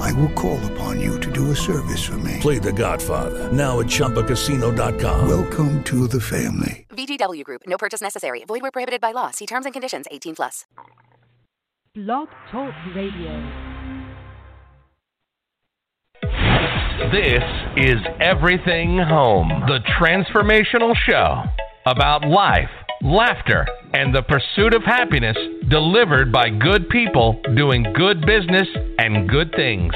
I will call upon you to do a service for me. Play The Godfather now at ChumbaCasino.com. Welcome to the family. VGW Group. No purchase necessary. Void where prohibited by law. See terms and conditions. 18 plus. Blog Talk Radio. This is Everything Home, the transformational show about life, laughter, and the pursuit of happiness delivered by good people doing good business and good things.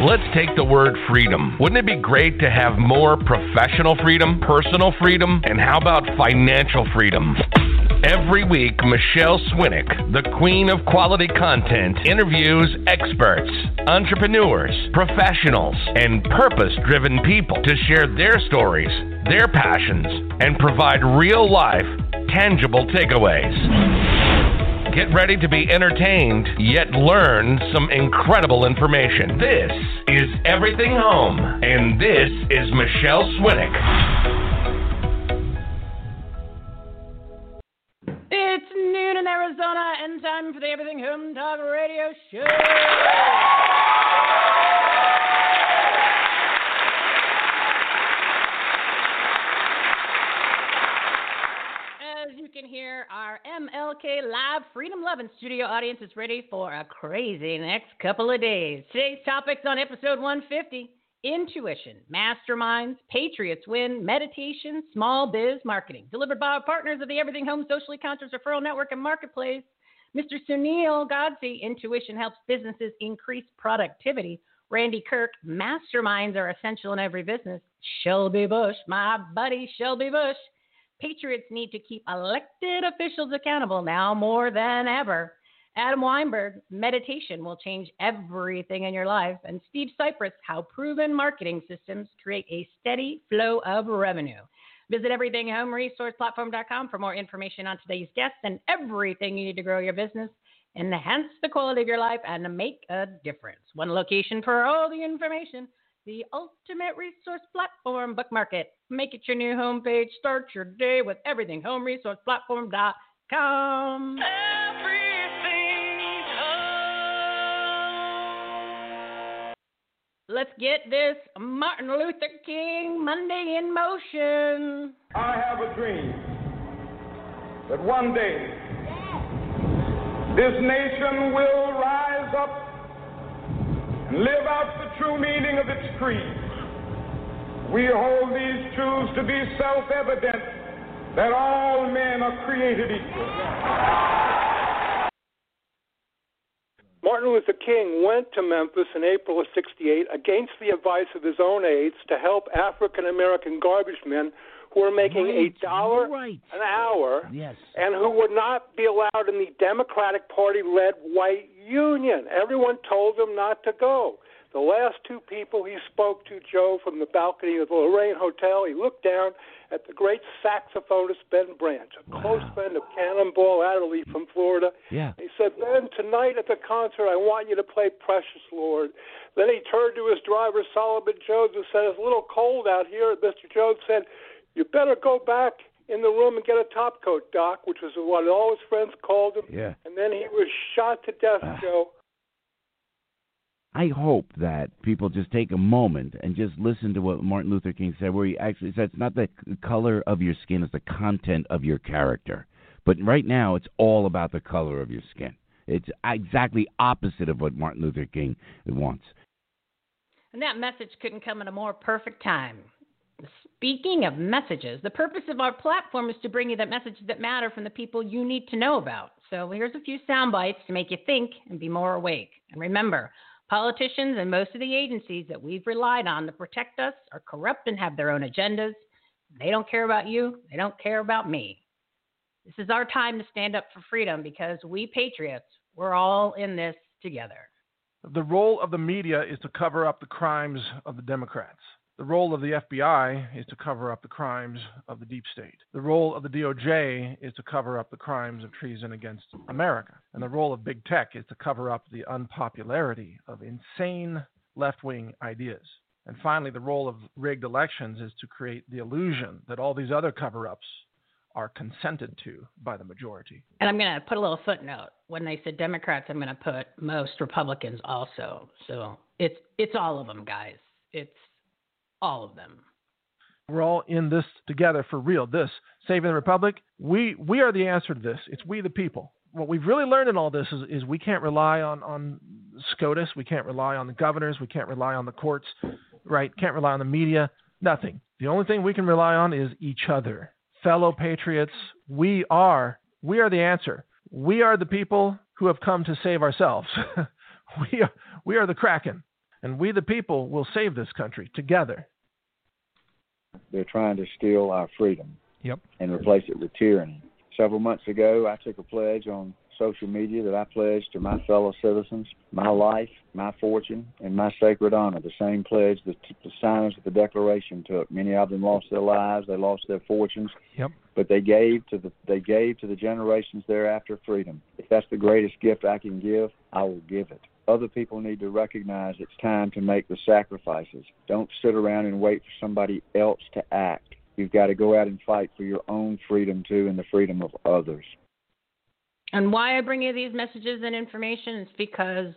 Let's take the word freedom. Wouldn't it be great to have more professional freedom, personal freedom, and how about financial freedom? Every week, Michele Swinick, the queen of quality content, interviews experts, entrepreneurs, professionals, and purpose driven people to share their stories, their passions, and provide real life, tangible takeaways. Get ready to be entertained, yet learn some incredible information. This is Everything Home, and this is Michele Swinick. It's noon in Arizona and time for the Everything Home Talk Radio Show. You can hear, our MLK Live Freedom Loving studio audience is ready for a crazy next couple of days. Today's topics on episode 150 intuition, masterminds, patriots win, meditation, small biz marketing. Delivered by our partners of the Everything Home Socially Conscious Referral Network and Marketplace. Mr. Sunil Godse, intuition helps businesses increase productivity. Randy Kirk, masterminds are essential in every business. Shelby Busch, my buddy Shelby Busch. Patriots need to keep elected officials accountable now more than ever. Adam Weinberg, meditation will change everything in your life. And Steve Sipress, how proven marketing systems create a steady flow of revenue. Visit everythinghomeresourceplatform.com for more information on today's guests and everything you need to grow your business, enhance the quality of your life, and make a difference. One location for all the information the ultimate resource platform bookmark it. Make it your new homepage. Start your day with everything. everythinghomeresourceplatform.com. Everything. Let's get this Martin Luther King Monday in motion. I have a dream that one day this nation will rise up and live out the true meaning of its creed. We hold these truths to be self evident that all men are created equal. Martin Luther King went to Memphis in April of 68 against the advice of his own aides to help African American garbage men who were making a Right, dollar right. an hour Yes. and who would not be allowed in the Democratic Party led white union. Everyone told him not to go. The last two people he spoke to, Joe, from the balcony of the Lorraine Hotel, he looked down at the great saxophonist Ben Branch, a close friend of Cannonball Adderley from Florida. Yeah. He said, Ben, tonight at the concert, I want you to play Precious Lord. Then he turned to his driver, Solomon Jones, and said, It's a little cold out here. Mr. Jones said, You better go back in the room and get a top coat, Doc, which was what all his friends called him. Yeah. And then he was shot to death, Ah. Joe. I hope that people just take a moment and just listen to what Martin Luther King said, where he actually said it's not the color of your skin, it's the content of your character. But right now, it's all about the color of your skin. It's exactly opposite of what Martin Luther King wants. And that message couldn't come at a more perfect time. Speaking of messages, the purpose of our platform is to bring you the messages that matter from the people you need to know about. So here's a few sound bites to make you think and be more awake. And remember, politicians and most of the agencies that we've relied on to protect us are corrupt and have their own agendas. They don't care about you, they don't care about me. This is our time to stand up for freedom because we patriots, we're all in this together. The role of the media is to cover up the crimes of the Democrats. The role of the FBI is to cover up the crimes of the deep state. The role of the DOJ is to cover up the crimes of treason against America. And the role of big tech is to cover up the unpopularity of insane left wing ideas. And finally, the role of rigged elections is to create the illusion that all these other cover ups are consented to by the majority. And I'm going to put a little footnote. When they said Democrats, I'm going to put most Republicans also. So it's it's all of them, guys. It's all of them. We're all in this together for real. This saving the republic. We we are the answer to this. It's we the people. What we've really learned in all this is, is we can't rely on on SCOTUS. We can't rely on the governors. We can't rely on the courts. Right? Can't rely on the media. Nothing. The only thing we can rely on is each other fellow patriots, we are we are the answer. We are the people who have come to save ourselves. we are we are the Kraken, and we the people will save this country together. They're trying to steal our freedom. Yep. And replace it with tyranny. Several months ago, I took a pledge on social media that I pledged to my fellow citizens my life, my fortune, and my sacred honor. The same pledge that the signers of the Declaration took. Many of them lost their lives, they lost their fortunes. Yep. But they gave to the they gave to the generations thereafter freedom. If that's the greatest gift I can give, I will give it. Other people need to recognize it's time to make the sacrifices. Don't sit around and wait for somebody else to act. You've got to go out and fight for your own freedom too and the freedom of others. And why I bring you these messages and information is because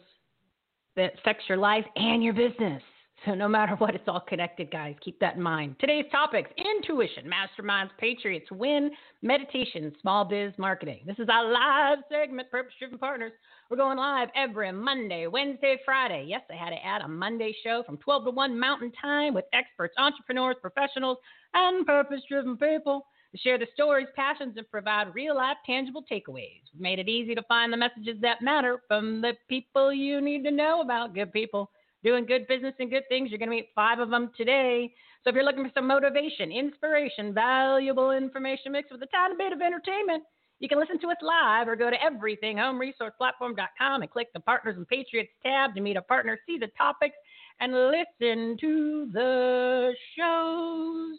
it affects your life and your business. So no matter what, it's all connected, guys. Keep that in mind. Today's topics: intuition, masterminds, patriots, win, meditation, small biz marketing. This is our live segment, purpose-driven partners. We're going live every Monday, Wednesday, Friday. Yes, I had to add a Monday show from 12 to 1 Mountain Time with experts, entrepreneurs, professionals, and purpose-driven people to share the stories, passions, and provide real life tangible takeaways. We've made it easy to find the messages that matter from the people you need to know about. Good people doing good business and good things. You're going to meet five of them today. So if you're looking for some motivation, inspiration, valuable information mixed with a tiny bit of entertainment, you can listen to us live or go to everythinghomeresourceplatform.com and click the Partners and Patriots tab to meet a partner, see the topics, and listen to the shows.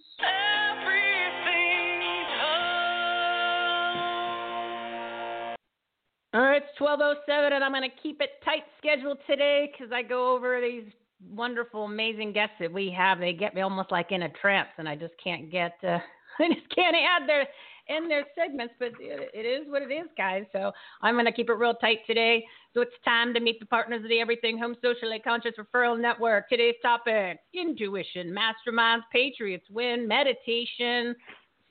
All right, it's 1207, and I'm going to keep it tight scheduled today because I go over these wonderful, amazing guests that we have. They get me almost like in a trance, and I just can't get, uh, I just can't add their in their segments. But it, it is what it is, guys. So I'm going to keep it real tight today. So it's time to meet the partners of the Everything Home Socially Conscious Referral Network. Today's topic: intuition, masterminds, patriots win, meditation,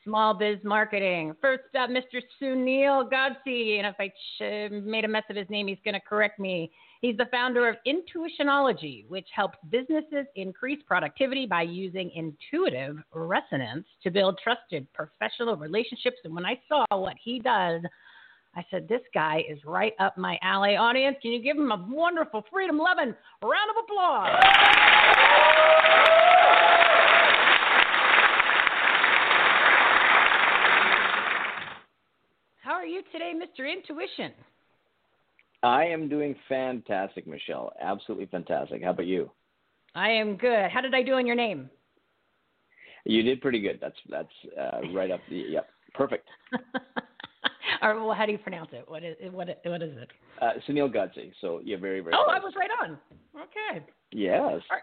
small biz marketing. First up, Mr. Sunil Godse, and if I ch- made a mess of his name, he's going to correct me. He's the founder of Intuitionology, which helps businesses increase productivity by using intuitive resonance to build trusted professional relationships. And when I saw what he does, I said, This guy is right up my alley. Audience, can you give him a wonderful freedom loving round of applause? Are you today, Mr. Intuition? I am doing fantastic, Michele. Absolutely fantastic. How about you? I am good. How did I do in your name? You did pretty good. That's that's uh, right up the yep. Perfect. All right. well, how do you pronounce it? What is what what is it? Uh, Sunil Godse. So you're very very. Oh, close. I was right on. Okay. Yes. Right.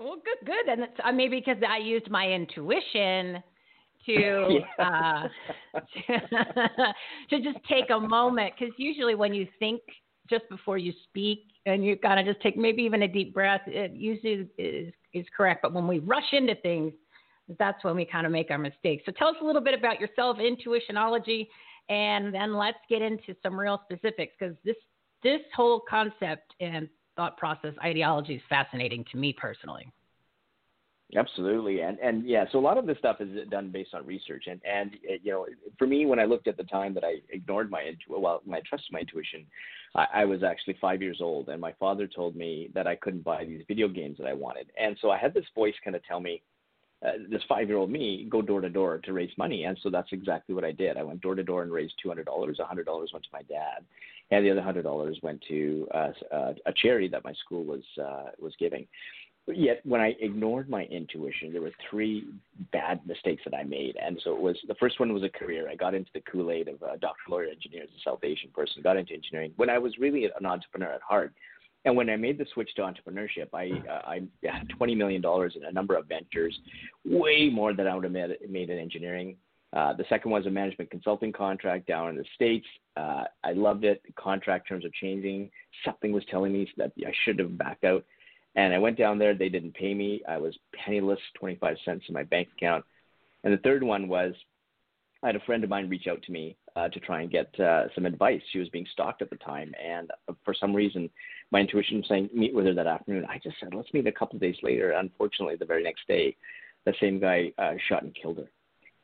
Well, good, good. And it's, uh, maybe because I used my intuition to uh, to, to just take a moment because usually when you think just before you speak and you kind of just take maybe even a deep breath, it usually is is correct. But when we rush into things, that's when we kind of make our mistakes. So tell us a little bit about yourself, intuitionology, and then let's get into some real specifics because this this whole concept and thought process ideology is fascinating to me personally. Absolutely, and and yeah, so a lot of this stuff is done based on research, and and you know, for me, when I looked at the time that I ignored my intu- well, my trust my intuition, I, I was actually five years old, and my father told me that I couldn't buy these video games that I wanted, and so I had this voice kind of tell me, uh, this five year old me, go door to door to raise money, and so that's exactly what I did. I went door to door and raised two hundred dollars. A hundred dollars went to my dad, and the other hundred dollars went to uh, uh, a charity that my school was uh, was giving yet when I ignored my intuition, there were three bad mistakes that I made. And so it was the first one was a career. I got into the Kool Aid of a doctor, lawyer, engineer as a South Asian person, got into engineering when I was really an entrepreneur at heart. And when I made the switch to entrepreneurship, I uh, I had twenty million dollars in a number of ventures, way more than I would have made, made in engineering. Uh, the second was a management consulting contract down in the states. Uh, I loved it. The contract terms are changing. Something was telling me that I should have backed out. And I went down there. They didn't pay me. I was penniless, 25 cents in my bank account. And the third one was I had a friend of mine reach out to me uh, to try and get uh, some advice. She was being stalked at the time, and uh, for some reason, my intuition was saying meet with her that afternoon. I just said let's meet a couple of days later. Unfortunately, the very next day, the same guy uh, shot and killed her.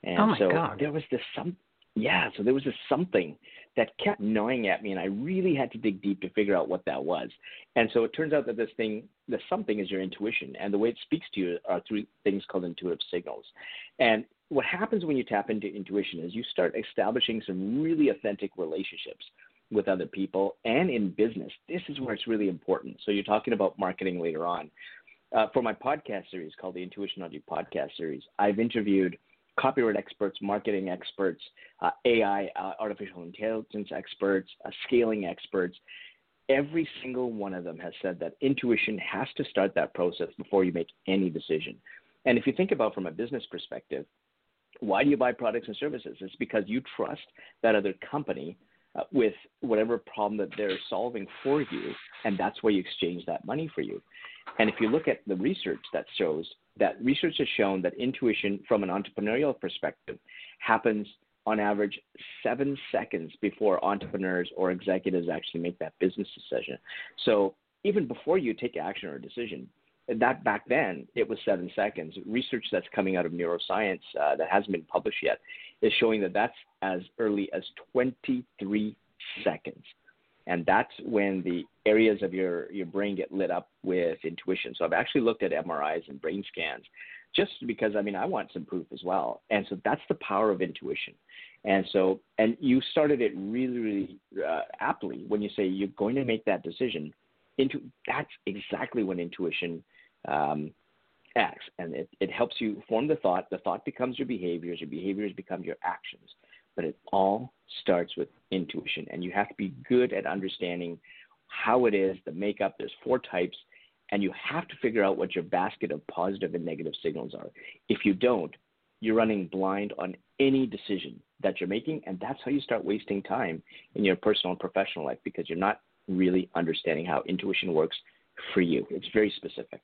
And oh my so God. there was this some yeah, so there was this something that kept gnawing at me, and I really had to dig deep to figure out what that was. And so it turns out that this thing, the something, is your intuition, and the way it speaks to you are through things called intuitive signals. And what happens when you tap into intuition is you start establishing some really authentic relationships with other people and in business. This is where it's really important. So you're talking about marketing later on. Uh, for my podcast series called the Intuitionology Podcast Series, I've interviewed copyright experts, marketing experts, uh, AI, uh, artificial intelligence experts, uh, scaling experts. Every single one of them has said that intuition has to start that process before you make any decision. And if you think about from a business perspective, why do you buy products and services? It's because you trust that other company uh, with whatever problem that they're solving for you, and that's why you exchange that money for you. And if you look at the research that shows that research has shown that intuition from an entrepreneurial perspective happens on average seven seconds before entrepreneurs or executives actually make that business decision. So even before you take action or a decision, that back then it was seven seconds. Research that's coming out of neuroscience uh, that hasn't been published yet is showing that that's as early as 23 seconds and that's when the areas of your, your brain get lit up with intuition. So I've actually looked at MRIs and brain scans just because I mean I want some proof as well. And so that's the power of intuition. And so and you started it really really uh, aptly when you say you're going to make that decision. Into that's exactly when intuition um, acts, and it, it helps you form the thought. The thought becomes your behaviors. Your behaviors become your actions but it all starts with intuition. And you have to be good at understanding how it is, the makeup. There's four types, and you have to figure out what your basket of positive and negative signals are. If you don't, you're running blind on any decision that you're making, and that's how you start wasting time in your personal and professional life because you're not really understanding how intuition works for you. It's very specific.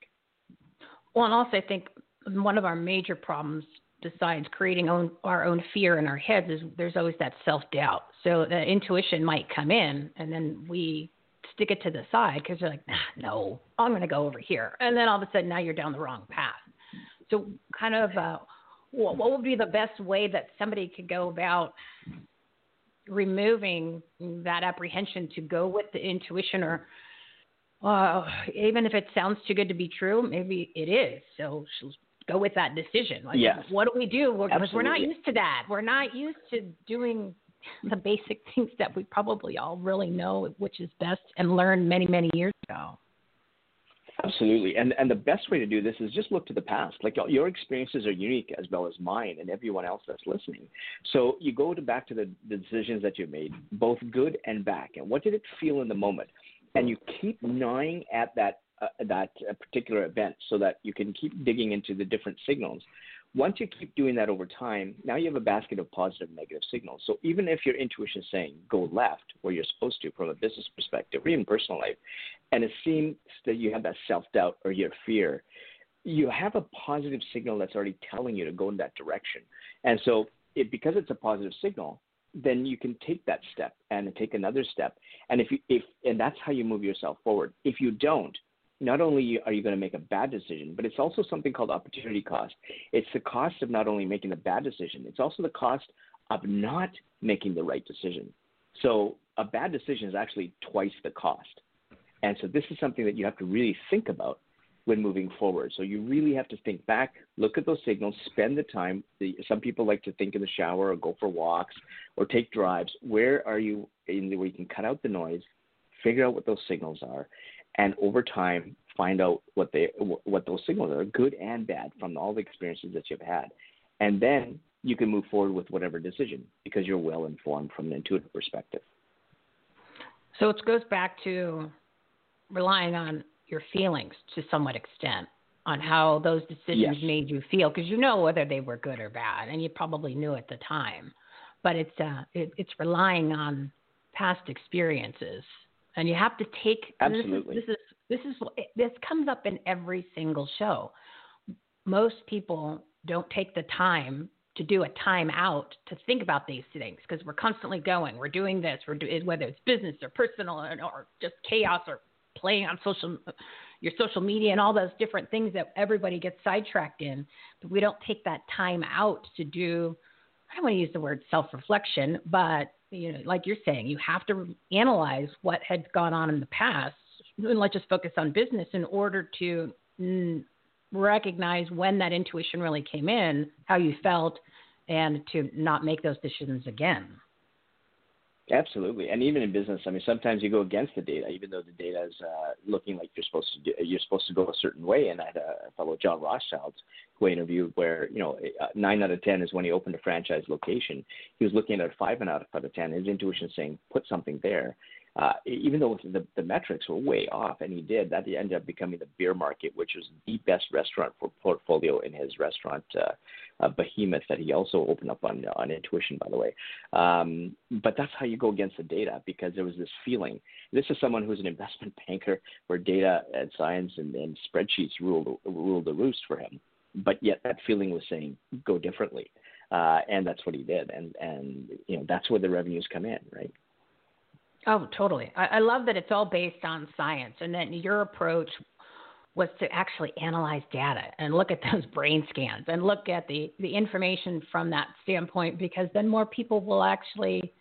Well, and also I think one of our major problems besides creating own, our own fear in our heads is there's always that self doubt. So the intuition might come in, and then we stick it to the side because you're like, no, I'm going to go over here, and then all of a sudden now you're down the wrong path. So kind of, uh, what, what would be the best way that somebody could go about removing that apprehension to go with the intuition or uh, even if it sounds too good to be true, maybe it is. So go with that decision. Like, yes. what do we do? Because we're not used to that. We're not used to doing the basic things that we probably all really know which is best and learned many, many years ago. Absolutely, and and the best way to do this is just look to the past. Like your experiences are unique as well as mine and everyone else that's listening. So you go to back to the, the decisions that you made, both good and bad, and what did it feel in the moment, and you keep gnawing at that uh, that uh, particular event so that you can keep digging into the different signals. Once you keep doing that over time, now you have a basket of positive and negative signals. So even if your intuition is saying go left where you're supposed to from a business perspective or even personal life, and it seems that you have that self doubt or your fear, you have a positive signal that's already telling you to go in that direction. And so it, because it's a positive signal, then you can take that step and take another step. And if you if and that's how you move yourself forward. If you don't, not only are you going to make a bad decision, but it's also something called opportunity cost. It's the cost of not only making the bad decision, it's also the cost of not making the right decision. So a bad decision is actually twice the cost. And so this is something that you have to really think about when moving forward. So you really have to think back, look at those signals, spend the time. Some people like to think in the shower or go for walks or take drives. Where are you in the where you can cut out the noise, figure out what those signals are, and over time find out what they what those signals are, good and bad, from all the experiences that you've had, and then you can move forward with whatever decision because you're well informed from an intuitive perspective. So it goes back to relying on your feelings to somewhat extent on how those decisions Yes. made you feel because you know whether they were good or bad and you probably knew at the time but it's uh it, it's relying on past experiences and you have to take Absolutely. this is this is this is this comes up in every single show most people don't take the time to do a time out to think about these things because we're constantly going. We're doing this. We're do, whether it's business or personal or, or just chaos or playing on social your social media and all those different things that everybody gets sidetracked in. But we don't take that time out to do. I don't want to use the word self-reflection, but you know, like you're saying, you have to analyze what had gone on in the past, and let's just focus on business in order to recognize when that intuition really came in, how you felt, and to not make those decisions again. Absolutely, and even in business, I mean, sometimes you go against the data, even though the data is uh, looking like you're supposed to do, you're supposed to go a certain way. And I had a fellow John Rothschild who I interviewed, where you know nine out of ten is when he opened a franchise location. He was looking at five and out of ten. His intuition saying put something there. Uh, even though the, the metrics were way off, and he did, that ended up becoming the beer market, which was the best restaurant for portfolio in his restaurant uh, uh, behemoth that he also opened up on on intuition, by the way. Um, but that's how you go against the data because there was this feeling. This is someone who's an investment banker, where data and science and, and spreadsheets ruled ruled the roost for him. But yet that feeling was saying go differently, uh, and that's what he did. And and you know that's where the revenues come in, right? Oh, totally. I, I love that it's all based on science, and that your approach was to actually analyze data and look at those brain scans and look at the the information from that standpoint, because then more people will actually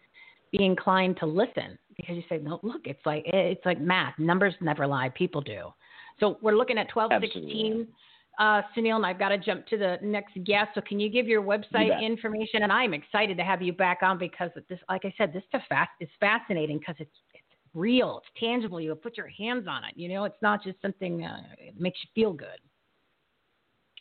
be inclined to listen because you say, no, look, it's like it's like math. Numbers never lie. People do. So we're looking at twelve sixteen. Uh, Sunil, and I've got to jump to the next guest. So, can you give your website bet. information? And I'm excited to have you back on because this, like I said, this stuff fast is fascinating because it's it's real, it's tangible. You put your hands on it. You know, it's not just something uh, it makes you feel good.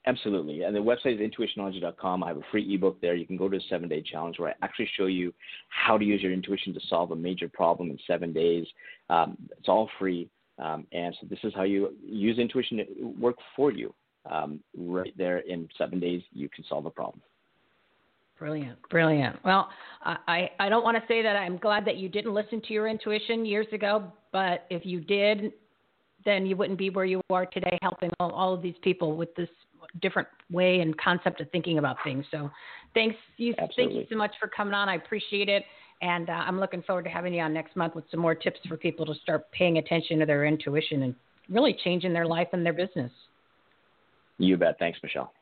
Absolutely. And the website is intuitionology.com. I have a free ebook there. You can go to a seven day challenge where I actually show you how to use your intuition to solve a major problem in seven days. Um, it's all free. Um, and so this is how you use intuition to work for you. Um, right there in seven days, you can solve a problem. Brilliant, brilliant. Well, I, I don't want to say that I'm glad that you didn't listen to your intuition years ago, but if you did, then you wouldn't be where you are today, helping all, all of these people with this different way and concept of thinking about things. So, thanks you, thank you so much for coming on. I appreciate it, and uh, I'm looking forward to having you on next month with some more tips for people to start paying attention to their intuition and really changing their life and their business. You bet. Thanks, Michele.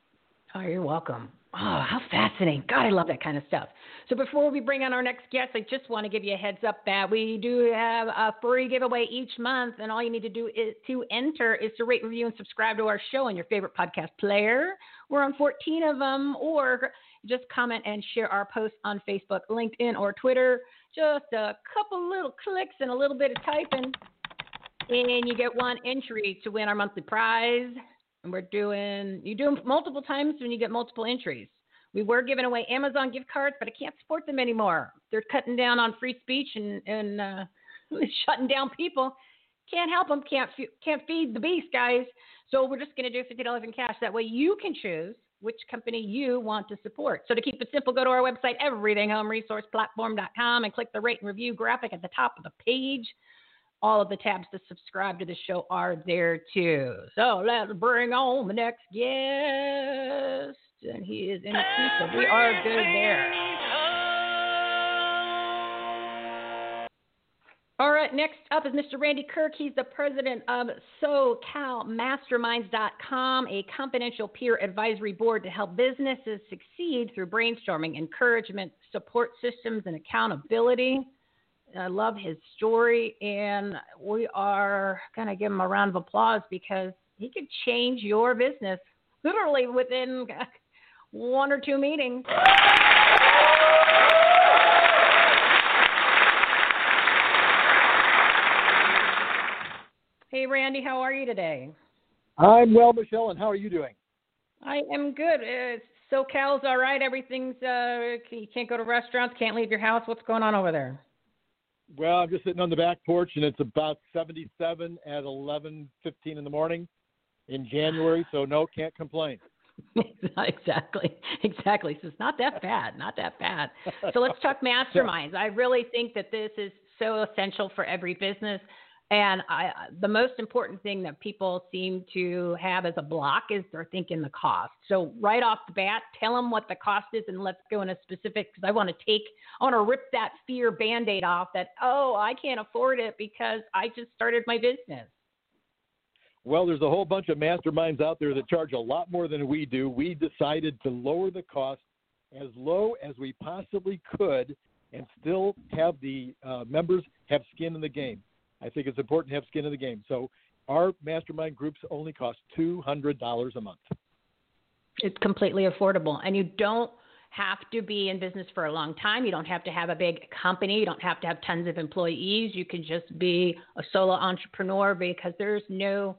Oh, you're welcome. Oh, how fascinating. God, I love that kind of stuff. So before we bring on our next guest, I just want to give you a heads up that we do have a free giveaway each month, and all you need to do is to enter is to rate, review, and subscribe to our show on your favorite podcast player. We're on 14 of them, or just comment and share our posts on Facebook, LinkedIn, or Twitter. Just a couple little clicks and a little bit of typing, and you get one entry to win our monthly prize. And we're doing, you do them multiple times when you get multiple entries. We were giving away Amazon gift cards, but I can't support them anymore. They're cutting down on free speech and, and uh, shutting down people. Can't help them. Can't fe- can't feed the beast, guys. So we're just going to do fifty dollars in cash. That way you can choose which company you want to support. So to keep it simple, go to our website everythinghomeresourceplatform.com and click the rate and review graphic at the top of the page. All of the tabs to subscribe to the show are there too. So let's bring on the next guest. And he is in so we are good there. All right, next up is Mr. Randy Kirk. He's the president of SoCalMasterminds.com, a confidential peer advisory board to help businesses succeed through brainstorming, encouragement, support systems, and accountability. I love his story, and we are going to give him a round of applause because he could change your business literally within one or two meetings. Hey, Randy, how are you today? I'm well, Michele, and how are you doing? I am good. Uh, SoCal's all right. Everything's uh, you can't go to restaurants, can't leave your house. What's going on over there? Well, I'm just sitting on the back porch, and it's about 77 at 11:15 in the morning in January, so no, can't complain. exactly, exactly. So it's not that bad, not that bad. So let's talk masterminds. I really think that this is so essential for every business. And I, the most important thing that people seem to have as a block is they're thinking the cost. So right off the bat, tell them what the cost is, and let's go into specific because I want to take, I want to rip that fear band-aid off. That oh, I can't afford it because I just started my business. Well, there's a whole bunch of masterminds out there that charge a lot more than we do. We decided to lower the cost as low as we possibly could and still have the uh, members have skin in the game. I think it's important to have skin in the game. So our mastermind groups only cost $200 a month. It's completely affordable. And you don't have to be in business for a long time. You don't have to have a big company. You don't have to have tons of employees. You can just be a solo entrepreneur because there's no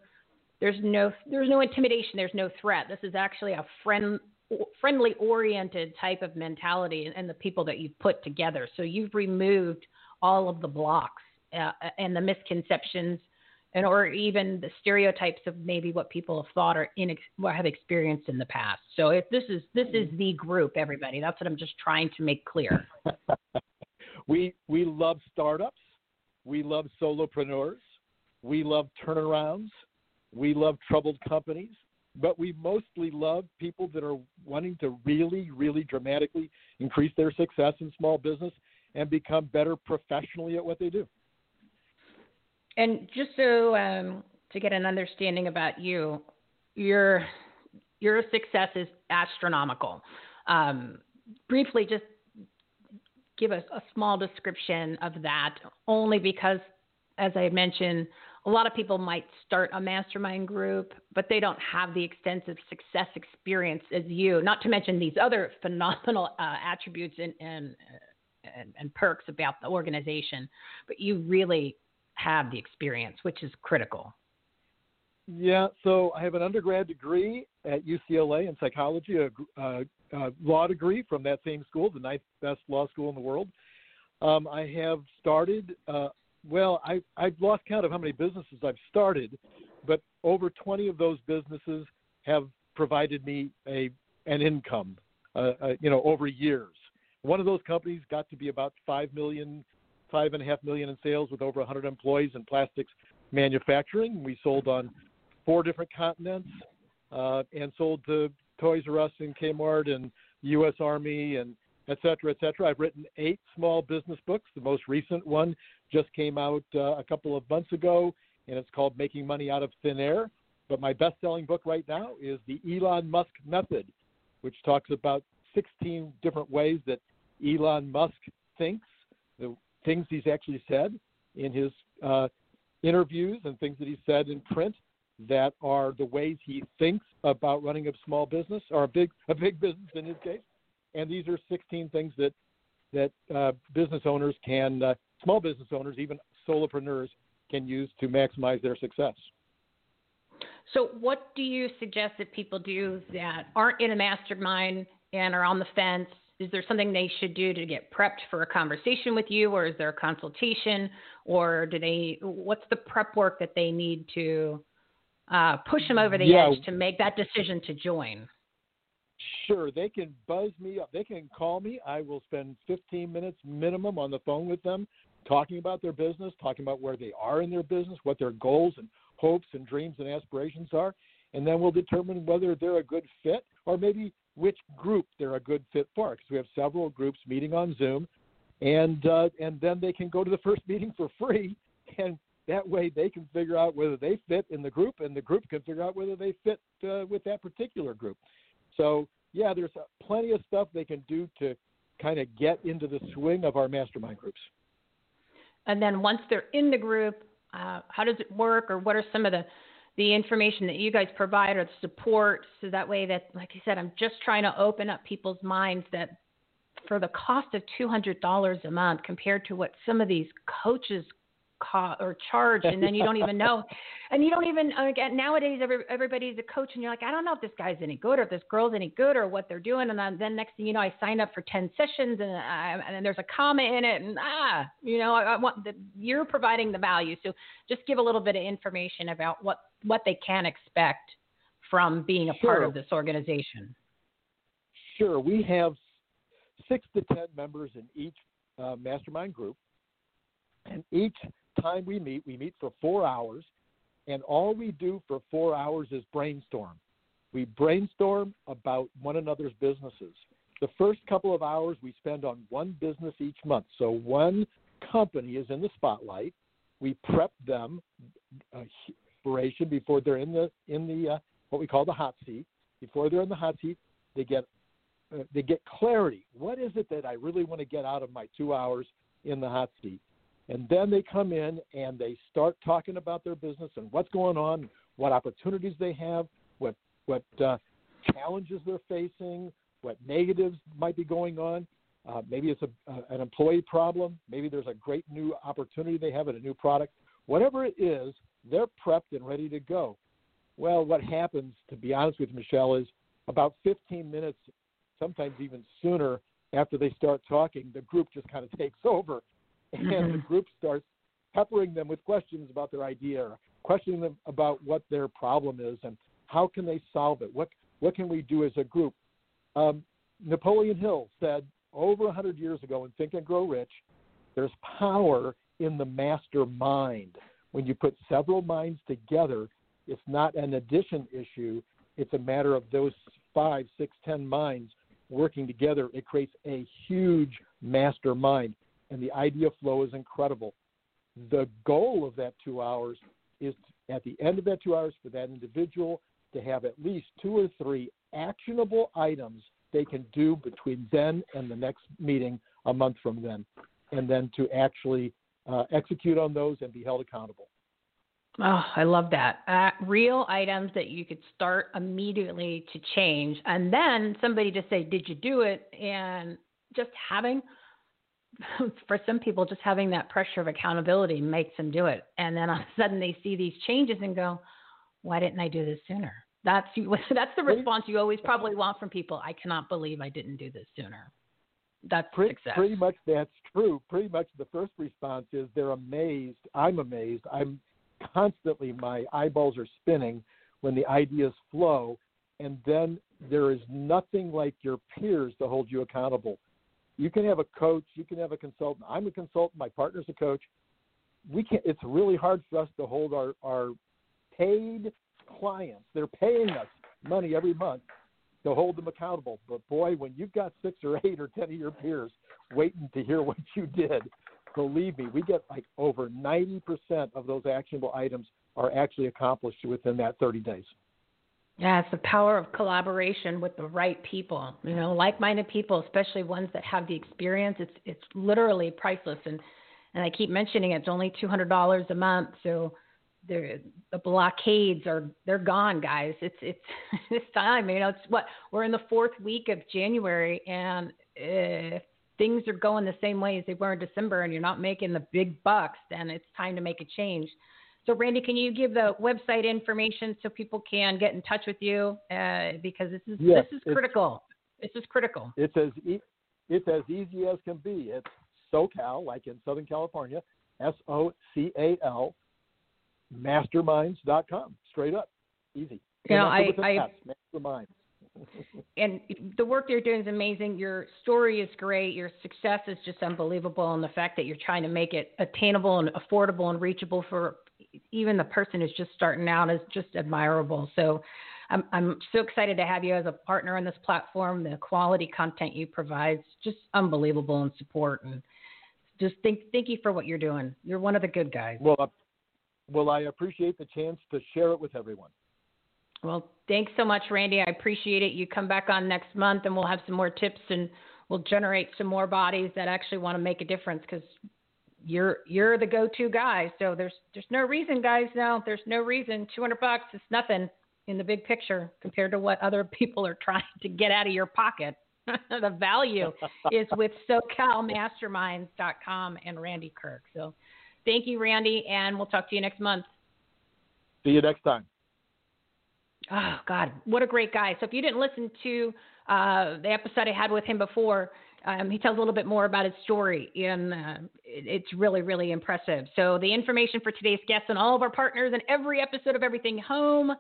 there's no there's no intimidation, there's no threat. This is actually a friend friendly oriented type of mentality and the people that you've put together. So you've removed all of the blocks uh, and the misconceptions and or even the stereotypes of maybe what people have thought or in what have experienced in the past. So if this is this is the group, everybody. That's what I'm just trying to make clear. we we love startups, we love solopreneurs, we love turnarounds, we love troubled companies, but we mostly love people that are wanting to really, really dramatically increase their success in small business and become better professionally at what they do. And just so um, to get an understanding about you, your your success is astronomical. Um, briefly, just give us a small description of that, only because, as I mentioned, a lot of people might start a mastermind group, but they don't have the extensive success experience as you. Not to mention these other phenomenal uh, attributes and, and, and and perks about the organization, but you really have the experience, which is critical. Yeah, so I have an undergrad degree at UCLA in psychology, a, a, a law degree from that same school, the ninth best law school in the world. Um, I have started, uh, well, I, I've lost count of how many businesses I've started, but over 20 of those businesses have provided me a an income, uh, uh, you know, over years. One of those companies got to be about five million five and a half million in sales with over 100 employees in plastics manufacturing. We sold on four different continents uh, and sold to Toys R Us and Kmart and U.S. Army and et cetera, et cetera. I've written eight small business books. The most recent one just came out uh, a couple of months ago, and it's called Making Money Out of Thin Air. But my best selling book right now is The Elon Musk Method, which talks about 16 different ways that Elon Musk thinks, the things he's actually said in his uh, interviews and things that he said in print that are the ways he thinks about running a small business or a big a big business in his case. And these are 16 things that that uh, business owners can, uh, small business owners, even solopreneurs, can use to maximize their success. So, what do you suggest that people do that aren't in a mastermind and are on the fence is there something they should do to get prepped for a conversation with you or is there a consultation or do they what's the prep work that they need to uh, push them over the yeah. edge to make that decision to join? Sure they can buzz me up. They can call me. I will spend 15 minutes minimum on the phone with them talking about their business talking about where they are in their business what their goals and hopes and dreams and aspirations are and then we'll determine whether they're a good fit or maybe which group they're a good fit for because we have several groups meeting on Zoom, and uh, and then they can go to the first meeting for free, and that way they can figure out whether they fit in the group, and the group can figure out whether they fit uh, with that particular group. So yeah, there's plenty of stuff they can do to kind of get into the swing of our mastermind groups. And then once they're in the group, uh, how does it work, or what are some of the the information that you guys provide or the support so that way that like I said I'm just trying to open up people's minds that for the cost of $200 a month compared to what some of these coaches cost or charge, and then you don't even know, and you don't even again nowadays every, everybody's a coach, and you're like, I don't know if this guy's any good or if this girl's any good or what they're doing, and then, then next thing you know, I sign up for ten sessions, and I, and then there's a comma in it, and ah, you know, I, I want the, you're providing the value, so just give a little bit of information about what what they can expect from being a sure. part of this organization. Sure, we have six to ten members in each uh, mastermind group, and each time we meet, we meet for four hours, and all we do for four hours is brainstorm. We brainstorm about one another's businesses. The first couple of hours we spend on one business each month. So one company is in the spotlight. We prep them uh, before they're in the in the uh, what we call the hot seat. Before they're in the hot seat, they get uh, they get clarity. What is it that I really want to get out of my two hours in the hot seat? And then they come in and they start talking about their business and what's going on, what opportunities they have, what what uh, challenges they're facing, what negatives might be going on. Uh, maybe it's a, uh, an employee problem. Maybe there's a great new opportunity they have at a new product. Whatever it is, they're prepped and ready to go. Well, what happens, to be honest with Michele, is about 15 minutes, sometimes even sooner after they start talking, the group just kind of takes over and mm-hmm. the group starts peppering them with questions about their idea or questioning them about what their problem is and how can they solve it? What what can we do as a group? Um, napoleon hill said over 100 years ago in think and grow rich there's power in the master mind. When you put several minds together it's not an addition issue. It's a matter of those five six ten minds working together. It creates a huge mastermind and the idea flow is incredible. The goal of that two hours is at the end of that two hours for that individual to have at least two or three actionable items they can do between then and the next meeting a month from then, and then to actually uh, execute on those and be held accountable. Oh, I love that. Uh, real items that you could start immediately to change, and then somebody to say, "Did you do it?" and just having for some people, just having that pressure of accountability makes them do it. And then all of a sudden they see these changes and go, why didn't I do this sooner? That's that's the response you always probably want from people. I cannot believe I didn't do this sooner. That's pretty, success. Pretty much that's true. Pretty much the first response is they're amazed. I'm amazed. I'm constantly my eyeballs are spinning when the ideas flow, and then there is nothing like your peers to hold you accountable you can have a coach, you can have a consultant. I'm a consultant, my partner's a coach. We can it's really hard for us to hold our, our paid clients. They're paying us money every month to hold them accountable. But boy, when you've got six or eight or ten of your peers waiting to hear what you did, believe me, we get like over 90% of those actionable items are actually accomplished within that 30 days. Yeah, it's the power of collaboration with the right people. You know, like-minded people, especially ones that have the experience. It's it's literally priceless, and and I keep mentioning it, it's only two hundred dollars a month. So the the blockades are they're gone, guys. It's it's it's time. You know, it's what we're in the fourth week of January, and if things are going the same way as they were in December, and you're not making the big bucks, then it's time to make a change. So, Randy, can you give the website information so people can get in touch with you? Uh, because this is yes, this is critical. This is critical. It's as e- it's as easy as can be. It's SoCal, like in Southern California, S O C A L, masterminds.com. Straight up, easy. You know, I, I masterminds. and the work you're doing is amazing. Your story is great. Your success is just unbelievable, and the fact that you're trying to make it attainable and affordable and reachable for even the person who's just starting out is just admirable. So I'm, I'm so excited to have you as a partner on this platform. The quality content you provide is just unbelievable and support. And just thank, thank you for what you're doing. You're one of the good guys. Well, uh, well, I appreciate the chance to share it with everyone. Well, thanks so much, Randy. I appreciate it. You come back on next month and we'll have some more tips and we'll generate some more bodies that actually want to make a difference because you're you're the go-to guy. So there's there's no reason, guys. Now there's no reason. 200 bucks is nothing in the big picture compared to what other people are trying to get out of your pocket. the value is with SoCalMasterminds.com and Randy Kirk. So Thank you, Randy, and we'll talk to you next month. See you next time. Oh God, what a great guy! So if you didn't listen to uh, the episode I had with him before, um, he tells a little bit more about his story, and uh, it, it's really, really impressive. So the information for today's guests and all of our partners and every episode of Everything Home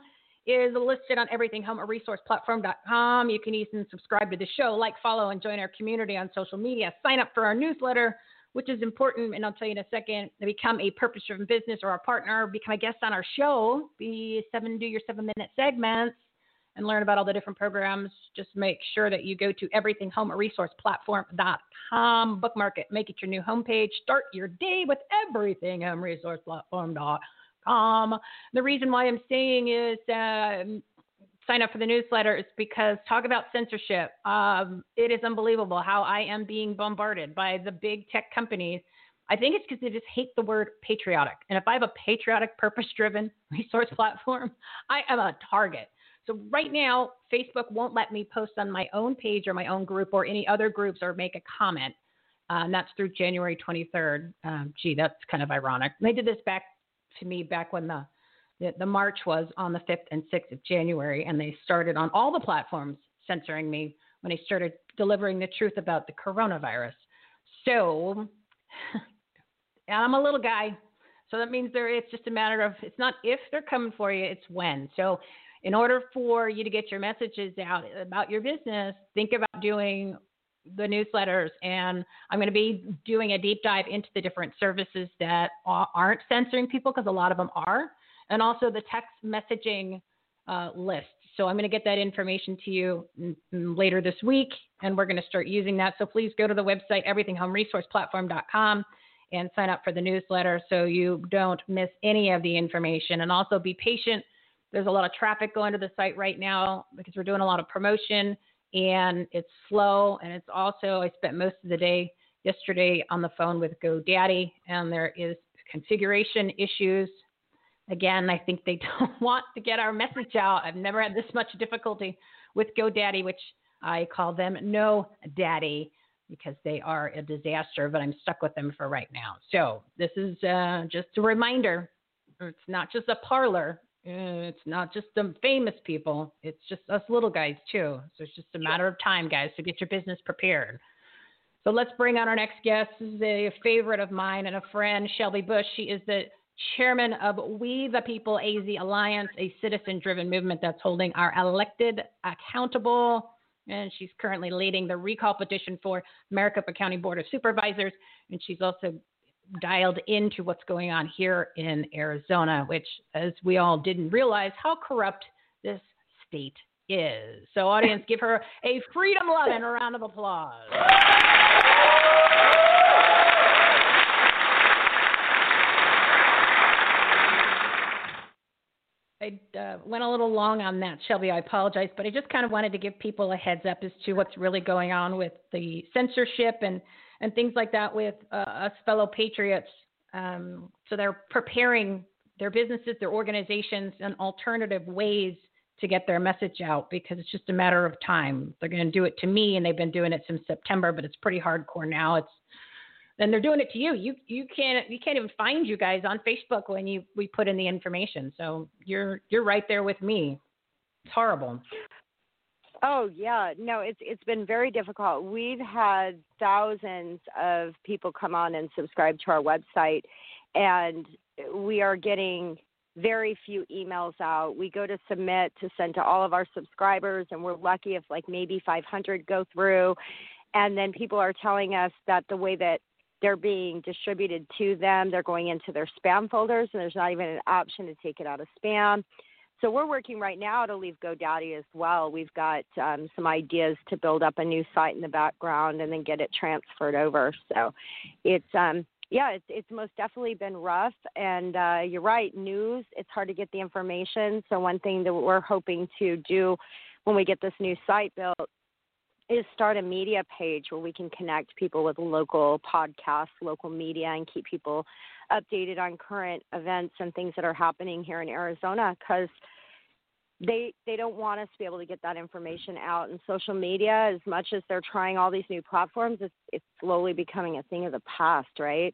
is listed on everythinghomeresourceplatform.com. You can even subscribe to the show, like, follow, and join our community on social media. Sign up for our newsletter, which is important, and I'll tell you in a second. To become a purpose-driven business or a partner, become a guest on our show, be seven, do your seven-minute segments, and learn about all the different programs. Just make sure that you go to everythinghomeresourceplatform.com, bookmark it, make it your new homepage. Start your day with everythinghomeresourceplatform.com the reason why I'm saying is uh, sign up for the newsletter is because talk about censorship. Um, it is unbelievable how I am being bombarded by the big tech companies. I think it's because they just hate the word patriotic. And if I have a patriotic, purpose driven resource platform, I am a target. So right now, Facebook won't let me post on my own page or my own group or any other groups or make a comment. Uh, and that's through January 23rd. Um, gee, that's kind of ironic. They did this back to me back when the, the, the march was on the 5th and 6th of January, and they started on all the platforms censoring me when they started delivering the truth about the coronavirus. So, I'm a little guy, so that means there it's just a matter of it's not if they're coming for you, it's when. So, in order for you to get your messages out about your business, think about doing the newsletters, and I'm going to be doing a deep dive into the different services that aren't censoring people because a lot of them are, and also the text messaging uh, list. So I'm going to get that information to you later this week, and we're going to start using that. So please go to the website everythinghomeresourceplatform.com and sign up for the newsletter so you don't miss any of the information. And also be patient. There's a lot of traffic going to the site right now because we're doing a lot of promotion and it's slow. And it's also, I spent most of the day yesterday on the phone with GoDaddy, and there is configuration issues. Again, I think they don't want to get our message out. I've never had this much difficulty with GoDaddy, which I call them No Daddy because they are a disaster, but I'm stuck with them for right now. So this is uh, just a reminder. It's not just a Parler. It's not just the famous people. It's just us little guys too. So it's just a matter of time, guys, to get your business prepared. So let's bring on our next guest. This is a favorite of mine and a friend, Shelby Busch. She is the chairman of We the People AZ Alliance, a citizen driven movement that's holding our elected accountable. And she's currently leading the recall petition for Maricopa County Board of Supervisors. And she's also dialed into what's going on here in Arizona, which, as we all didn't realize, how corrupt this state is. So, audience, give her a freedom loving round of applause. I uh, went a little long on that, Shelby. I apologize, but I just kind of wanted to give people a heads up as to what's really going on with the censorship and and things like that with uh, us fellow patriots. Um, so they're preparing their businesses, their organizations, and alternative ways to get their message out because it's just a matter of time. They're going to do it to me, and they've been doing it since September, but it's pretty hardcore now. It's then they're doing it to you. You you can't you can't even find you guys on Facebook when you we put in the information. So you're you're right there with me. It's horrible. Oh yeah, no, it's it's been very difficult. We've had thousands of people come on and subscribe to our website, and we are getting very few emails out. We go to submit to send to all of our subscribers, and we're lucky if like maybe 500 go through. And then people are telling us that the way that they're being distributed to them, they're going into their spam folders, and there's not even an option to take it out of spam. So we're working right now to leave GoDaddy as well. We've got um, some ideas to build up a new site in the background and then get it transferred over. So it's um, yeah, it's it's most definitely been rough. And uh, you're right, news. It's hard to get the information. So one thing that we're hoping to do when we get this new site built is start a media page where we can connect people with local podcasts, local media, and keep people updated on current events and things that are happening here in Arizona because they they don't want us to be able to get that information out and social media as much as they're trying all these new platforms it's it's slowly becoming a thing of the past right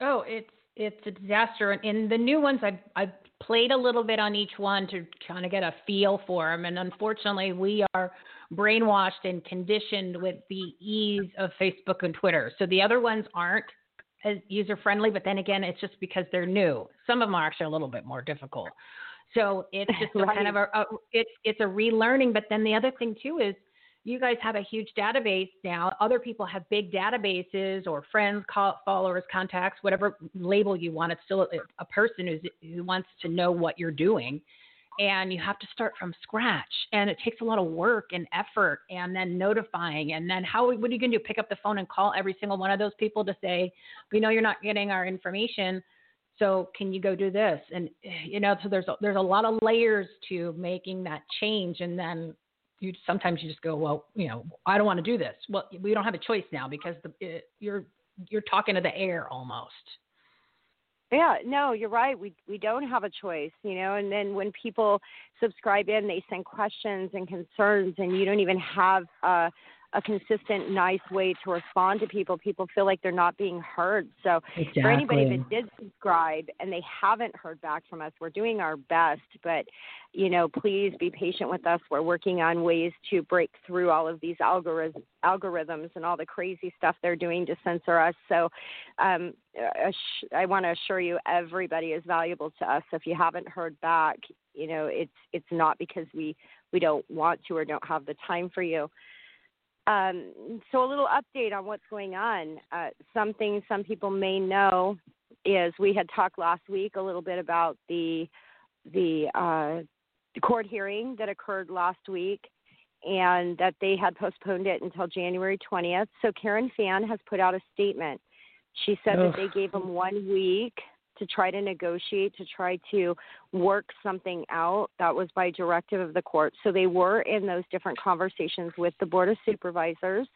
Oh, it's it's a disaster. And the new ones, I've I've played a little bit on each one to kind of get a feel for them. And unfortunately, we are brainwashed and conditioned with the ease of Facebook and Twitter. So the other ones aren't as user friendly, but then again, it's just because they're new. Some of them are actually a little bit more difficult. So it's just a kind of a, a it's it's a relearning. But then the other thing too is you guys have a huge database now. Other people have big databases or friends, call, followers, contacts, whatever label you want. It's still a, a person who's, who wants to know what you're doing. And you have to start from scratch. And it takes a lot of work and effort and then notifying. And then how, what are you going to do? Pick up the phone and call every single one of those people to say, we know you're not getting our information. So can you go do this? And you know, so there's a, there's a lot of layers to making that change. And then you sometimes you just go, well, you know, I don't want to do this. Well, we don't have a choice now because the, it, you're you're talking to the air almost. Yeah, no, you're right. We we don't have a choice, you know. And then when people subscribe in, they send questions and concerns, and you don't even have uh, a consistent, nice way to respond to people. People feel like they're not being heard. So, exactly. for anybody that did subscribe and they haven't heard back from us, we're doing our best. But, you know, please be patient with us. We're working on ways to break through all of these algorithms, algorithms and all the crazy stuff they're doing to censor us. So, um, I want to assure you, everybody is valuable to us. If you haven't heard back, you know, it's it's not because we we don't want to or don't have the time for you. Um, so a little update on what's going on. Uh, something some people may know is we had talked last week a little bit about the the uh, court hearing that occurred last week, and that they had postponed it until January 20th. So Karen Fann has put out a statement. She said Ugh. that they gave them one week to try to negotiate, to try to work something out. That was by directive of the court. So they were in those different conversations with the Board of Supervisors.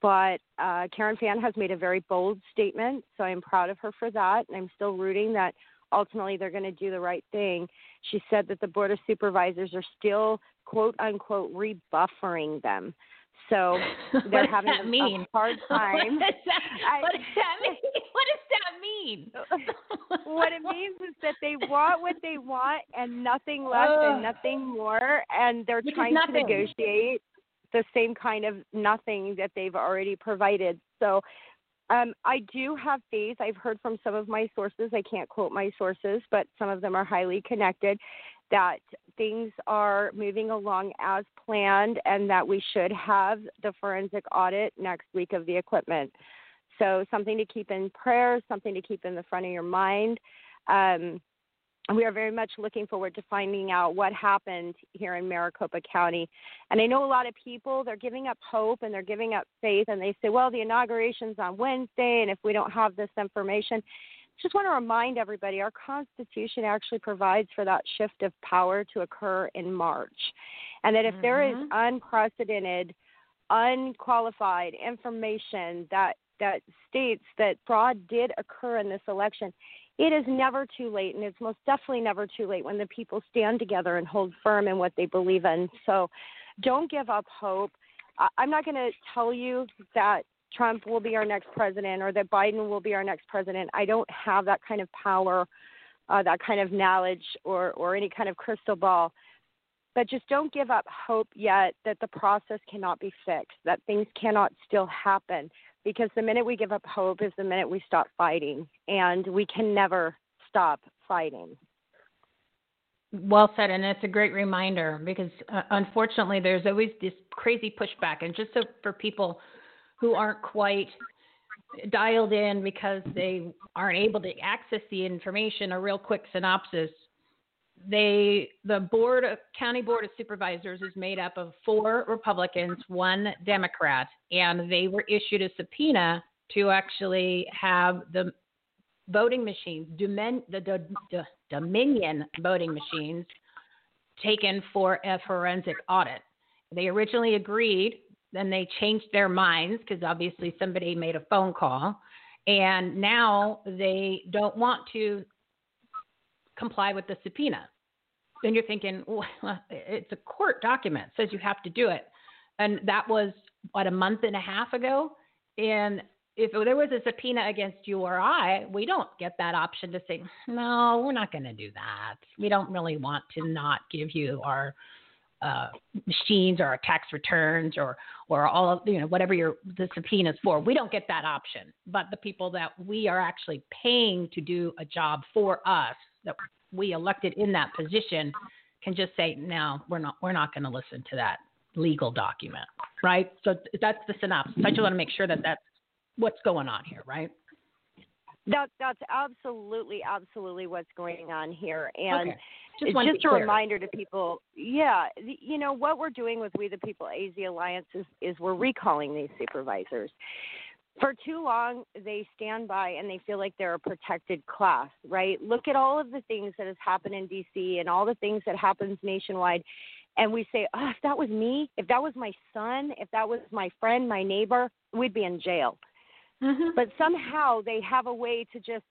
But uh, Karen Fann has made a very bold statement, so I'm proud of her for that. And I'm still rooting that ultimately they're going to do the right thing. She said that the Board of Supervisors are still, quote unquote, rebuffering them. So they're having a, mean? a hard time. what, does that, what does that mean? What does that mean? what it means is that they want what they want and nothing less and nothing more, and they're Which trying to negotiate the same kind of nothing that they've already provided. So um, I do have faith. I've heard from some of my sources. I can't quote my sources, but some of them are highly connected that things are moving along as planned and that we should have the forensic audit next week of the equipment. So, something to keep in prayer, something to keep in the front of your mind. Um, we are very much looking forward to finding out what happened here in Maricopa County. And I know a lot of people, they're giving up hope and they're giving up faith, and they say, well, the inauguration's on Wednesday, and if we don't have this information, just want to remind everybody our Constitution actually provides for that shift of power to occur in March. And that if mm-hmm. there is mm-hmm. unprecedented, unqualified information that, that states that fraud did occur in this election, it is never too late, and it's most definitely never too late when the people stand together and hold firm in what they believe in. So don't give up hope. I'm not going to tell you that Trump will be our next president or that Biden will be our next president. I don't have that kind of power, uh, that kind of knowledge, or, or any kind of crystal ball. But just don't give up hope yet that the process cannot be fixed, that things cannot still happen. Because the minute we give up hope is the minute we stop fighting, and we can never stop fighting. Well said, and it's a great reminder because uh, unfortunately there's always this crazy pushback, and just so for people who aren't quite dialed in because they aren't able to access the information, a real quick synopsis. They the board of county board of supervisors is made up of four Republicans, one Democrat, and they were issued a subpoena to actually have the voting machines, the, the, the Dominion voting machines, taken for a forensic audit. They originally agreed then they changed their minds because obviously somebody made a phone call, and now they don't want to comply with the subpoena. Then you're thinking, well, it's a court document says you have to do it, and that was what a month and a half ago, and if there was a subpoena against you or I, we don't get that option to say, no, we're not going to do that. We don't really want to not give you our uh, machines or our tax returns or or all of, you know whatever your the subpoena is for. We don't get that option. But the people that we are actually paying to do a job for us that we elected in that position can just say, no, we're not we're not going to listen to that legal document, right? So that's the synopsis. I just want to make sure that that's what's going on here, right? That that's absolutely absolutely what's going on here, and Okay. Just just a clear. reminder to people. Yeah, the- you know what we're doing with We the People AZ Alliance is, is we're recalling these supervisors. For too long, they stand by and they feel like they're a protected class, right? Look at all of the things that has happened in DC and all the things that happens nationwide, and we say, oh, if that was me, if that was my son, if that was my friend, my neighbor, we'd be in jail but somehow they have a way to just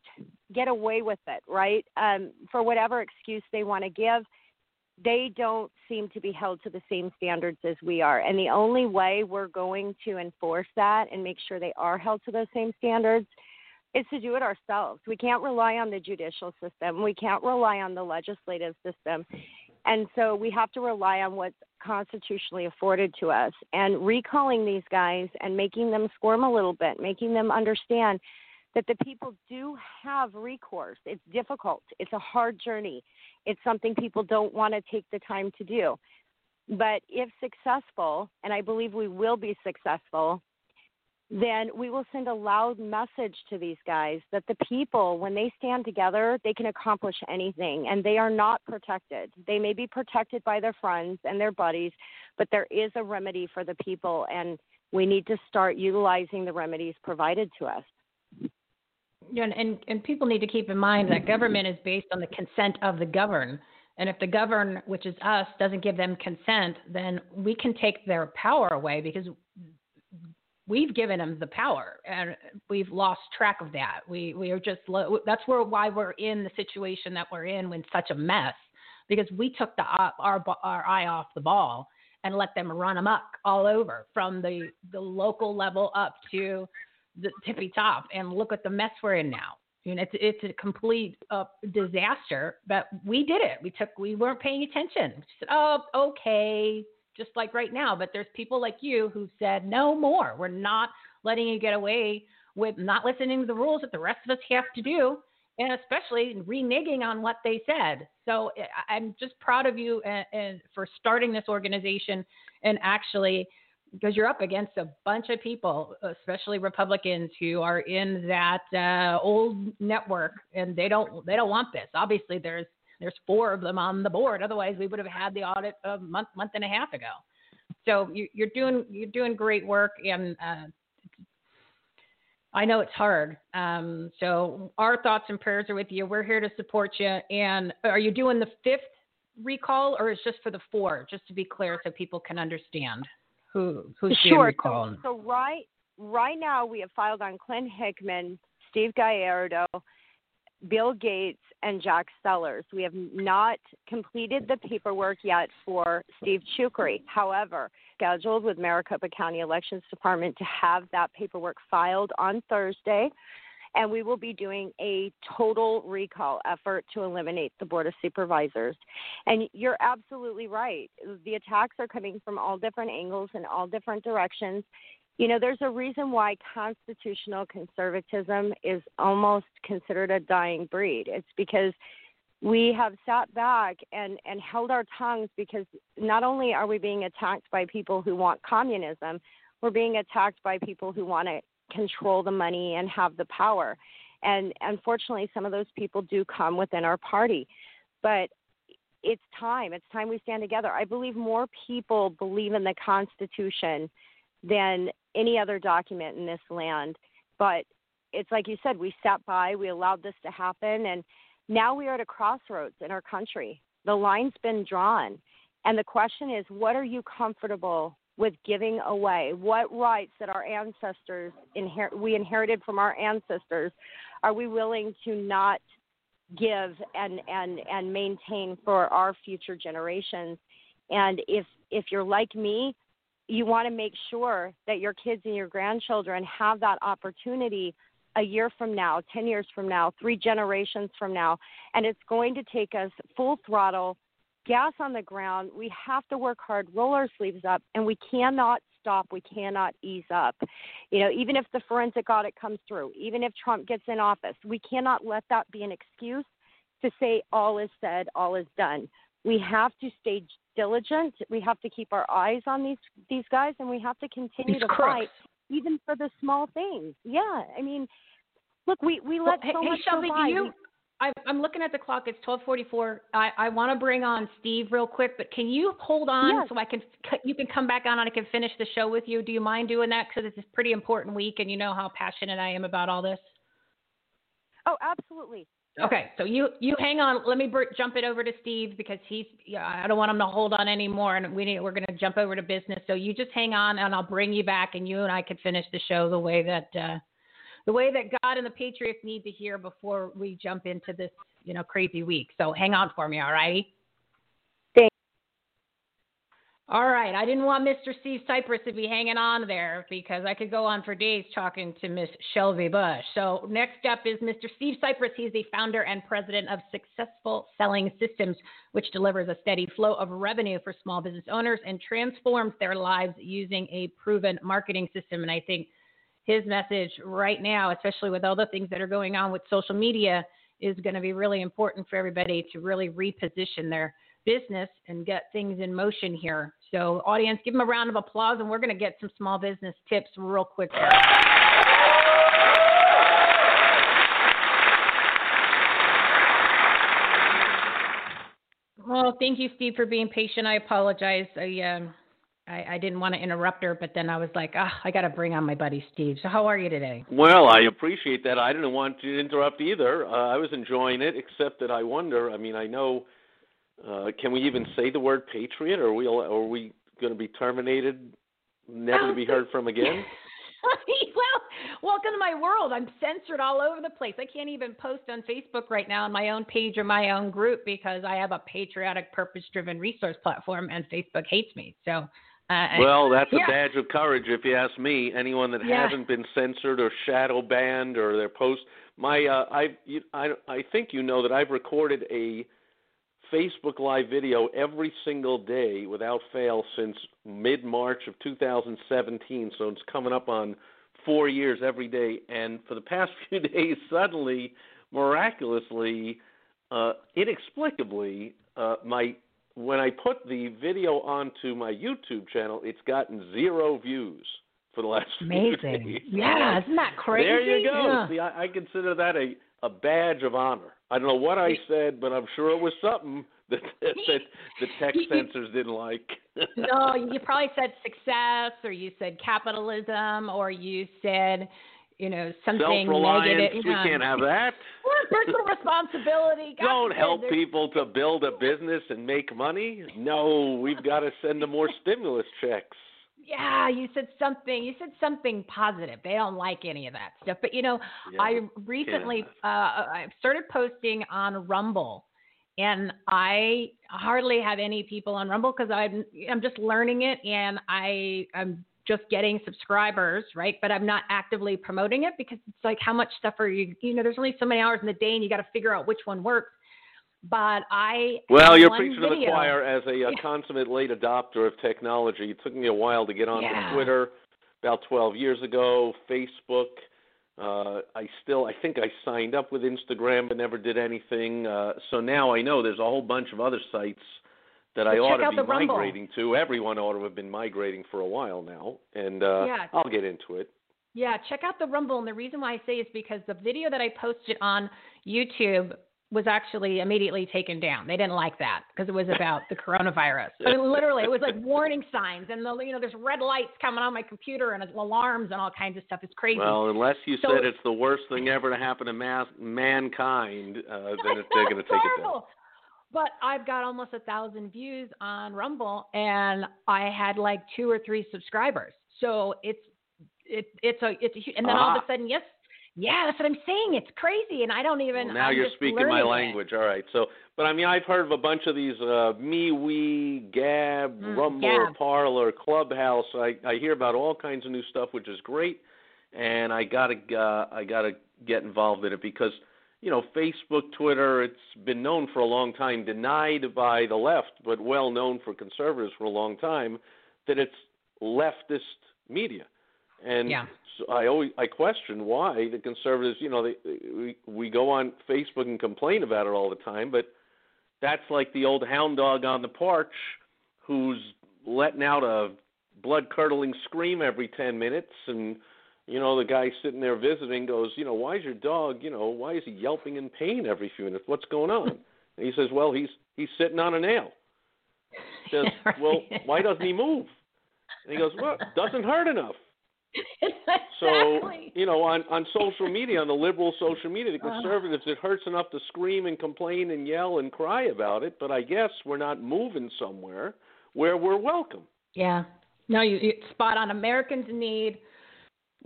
get away with it, right? Um, for whatever excuse they want to give, they don't seem to be held to the same standards as we are. And the only way we're going to enforce that and make sure they are held to those same standards is to do it ourselves. We can't rely on the judicial system, we can't rely on the legislative system. And so we have to rely on what's constitutionally afforded to us. And recalling these guys and making them squirm a little bit, making them understand that the people do have recourse. It's difficult, it's a hard journey, it's something people don't want to take the time to do. But if successful, and I believe we will be successful, then we will send a loud message to these guys that the people, when they stand together, they can accomplish anything and they are not protected. They may be protected by their friends and their buddies, but there is a remedy for the people and we need to start utilizing the remedies provided to us. And, and and people need to keep in mind that government is based on the consent of the governed. And if the govern, which is us, doesn't give them consent, then we can take their power away because we've given them the power and we've lost track of that. We we are just that's where why we're in the situation that we're in when such a mess because we took the our our eye off the ball and let them run amok all over from the the local level up to the tippy top and look at the mess we're in now. You know, it's it's a complete uh, disaster. But we did it. We took we weren't paying attention. We said, oh, okay, just like right now. But there's people like you who said no more. We're not letting you get away with not listening to the rules that the rest of us have to do, and especially reneging on what they said. So I'm just proud of you and, and for starting this organization and actually because you're up against a bunch of people, especially Republicans, who are in that uh, old network, and they don't they don't want this. Obviously, there's there's four of them on the board. Otherwise, we would have had the audit a month month and a half ago. So you, you're doing you're doing great work, and uh, I know it's hard. Um, so our thoughts and prayers are with you. We're here to support you. And are you doing the fifth recall, or is just for the four? Just to be clear, so people can understand who who's sure. So, so right right now we have filed on Clint Hickman, Steve Gallardo, Bill Gates, and Jack Sellers. We have not completed the paperwork yet for Steve Chucri. However, scheduled with Maricopa County Elections Department to have that paperwork filed on Thursday. And we will be doing a total recall effort to eliminate the Board of Supervisors. And you're absolutely right. The attacks are coming from all different angles and all different directions. You know, there's a reason why constitutional conservatism is almost considered a dying breed. It's because we have sat back and, and held our tongues because not only are we being attacked by people who want communism, we're being attacked by people who want to control the money and have the power. And unfortunately, some of those people do come within our party. But it's time. It's time we stand together. I believe more people believe in the Constitution than any other document in this land. But it's like you said, we sat by, we allowed this to happen, and now we are at a crossroads in our country. The line's been drawn. And the question is, what are you comfortable with giving away? What rights that our ancestors inher- we inherited from our ancestors are we willing to not give and and and maintain for our future generations? And if if you're like me, you want to make sure that your kids and your grandchildren have that opportunity a year from now, 10 years from now, three generations from now. And it's going to take us full throttle, gas on the ground. We have to work hard, roll our sleeves up, and we cannot stop. We cannot ease up. You know, even if the forensic audit comes through, even if Trump gets in office, we cannot let that be an excuse to say all is said, all is done. We have to stay diligent. We have to keep our eyes on these these guys, and we have to continue to crooks. fight, even for the small things. Yeah, I mean, look, we we let hey, so hey, much Shelby, go do you? We- I, I'm looking at the clock. It's 12:44. I, I want to bring on Steve real quick, but can you hold on Yes. so I can? You can come back on and I can finish the show with you. Do you mind doing that? Because it's a pretty important week, and you know how passionate I am about all this. oh, absolutely. Okay, so you you hang on. Let me br- jump it over to Steve because he's. Yeah, I don't want him to hold on anymore, and we need, we're going to jump over to business. So you just hang on, and I'll bring you back, and you and I can finish the show the way that uh, the way that God and the Patriots need to hear before we jump into this you know crazy week. So hang on for me, all righty? Thanks. All right, I didn't want Mr. Steve Sipress to be hanging on there because I could go on for days talking to Miss Shelby Busch. So next up is Mr. Steve Sipress. He's the founder and president of Successful Selling Systems, which delivers a steady flow of revenue for small business owners and transforms their lives using a proven marketing system. And I think his message right now, especially with all the things that are going on with social media, is going to be really important for everybody to really reposition their business and get things in motion here. So, audience, give them a round of applause, and we're going to get some small business tips real quick. Well, thank you, Steve, for being patient. I apologize. I um, I, I didn't want to interrupt her, but then I was like, ah, I got to bring on my buddy Steve. So, how are you today? Well, I appreciate that. I didn't want to interrupt either. Uh, I was enjoying it, except that I wonder. I mean, I know. Uh, can we even say the word patriot, or are we, are we going to be terminated, never to be heard from again? well, welcome to my world. I'm censored all over the place. I can't even post on Facebook right now on my own page or my own group because I have a patriotic, purpose-driven resource platform, and Facebook hates me. So. Uh, Well, that's yeah. a badge of courage, if you ask me. Anyone that Yeah. hasn't been censored or shadow banned or their post. My, uh, I, you, I, I think you know that I've recorded a Facebook Live video every single day without fail since mid March of 2017. So it's coming up on four years every day. And for the past few days, suddenly, miraculously, uh, inexplicably, uh, my when I put the video onto my YouTube channel, it's gotten zero views for the last few Amazing. Yeah, isn't that crazy? There you go. Yeah. See, I, I consider that a a badge of honor. I don't know what I said, but I'm sure it was something that that, that the tech censors didn't like. no, you probably said success, or you said capitalism, or you said, you know, something negative. We can't have that. Or personal responsibility. God Don't help there's- people to build a business and make money. No, we've got to send them more stimulus checks. Yeah, you said something. You said something positive. They don't like any of that stuff. But you know, Yeah, I recently uh, I started posting on Rumble, and I hardly have any people on Rumble because I'm I'm just learning it, and I I'm just getting subscribers, right? But I'm not actively promoting it because it's like how much stuff are you? You know, there's only so many hours in the day, and you got to figure out which one works. But I Well, you're preaching to the choir as a, Yeah. consummate late adopter of technology. It took me a while to get onto Yeah. Twitter, about 12 years ago. Facebook. Uh, I still, I think I signed up with Instagram, but never did anything. Uh, so now I know there's a whole bunch of other sites that I ought to be Rumble. migrating to. Everyone ought to have been migrating for a while now, and uh, Yeah. I'll get into it. Yeah, check out the Rumble. And the reason why I say is because the video that I posted on YouTube was actually immediately taken down. They didn't like that because it was about the coronavirus. I mean, literally, it was like warning signs, and the, you know, there's red lights coming on my computer and alarms and all kinds of stuff. It's crazy. Well, unless you So- said it's the worst thing ever to happen to mass- mankind, uh, then it, they're going to take it down. But I've got almost a thousand views on Rumble, and I had like two or three subscribers. So it's it, it's a it's a hu- and then all of Ah. a sudden yes Yeah, that's what I'm saying. It's crazy, and I don't even. Well, now I'm you're speaking my learning it. language. All right. So, but I mean, I've heard of a bunch of these uh, MeWe, Gab, Mm, Rumble, Gab. Parler, Clubhouse. I I hear about all kinds of new stuff, which is great, and I gotta uh, I gotta get involved in it because you know Facebook, Twitter. It's been known for a long time, denied by the left, but well known for conservatives for a long time, that it's leftist media. And Yeah. so I always I question why the conservatives, you know, they, we we go on Facebook and complain about it all the time, but that's like the old hound dog on the porch who's letting out a blood curdling scream every 10 minutes and you know the guy sitting there visiting goes, you know, why is your dog, you know, why is he yelping in pain every few minutes? What's going on? And he says, well, he's he's sitting on a nail. He says, well, why doesn't he move? And he goes, well, doesn't hurt enough. So you know, on on social media, on the liberal social media, the Uh. conservatives, it hurts enough to scream and complain and yell and cry about it. But I guess we're not moving somewhere where we're welcome. Yeah. No, you, you spot on. Americans need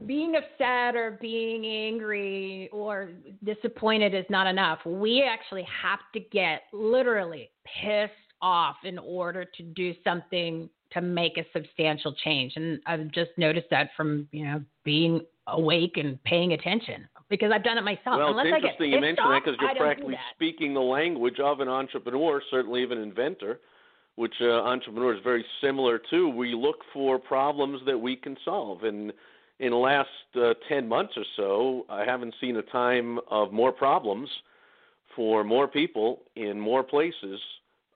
being upset or being angry or disappointed is not enough. We actually have to get literally pissed off in order to do something to make a substantial change. And I've just noticed that from, you know, being awake and paying attention because I've done it myself. well, Unless it's interesting you mention off, that because you're practically speaking the language of an entrepreneur, certainly of an inventor, which uh, entrepreneur is very similar to. We look for problems that we can solve, and in the last uh, ten months or so, I haven't seen a time of more problems for more people in more places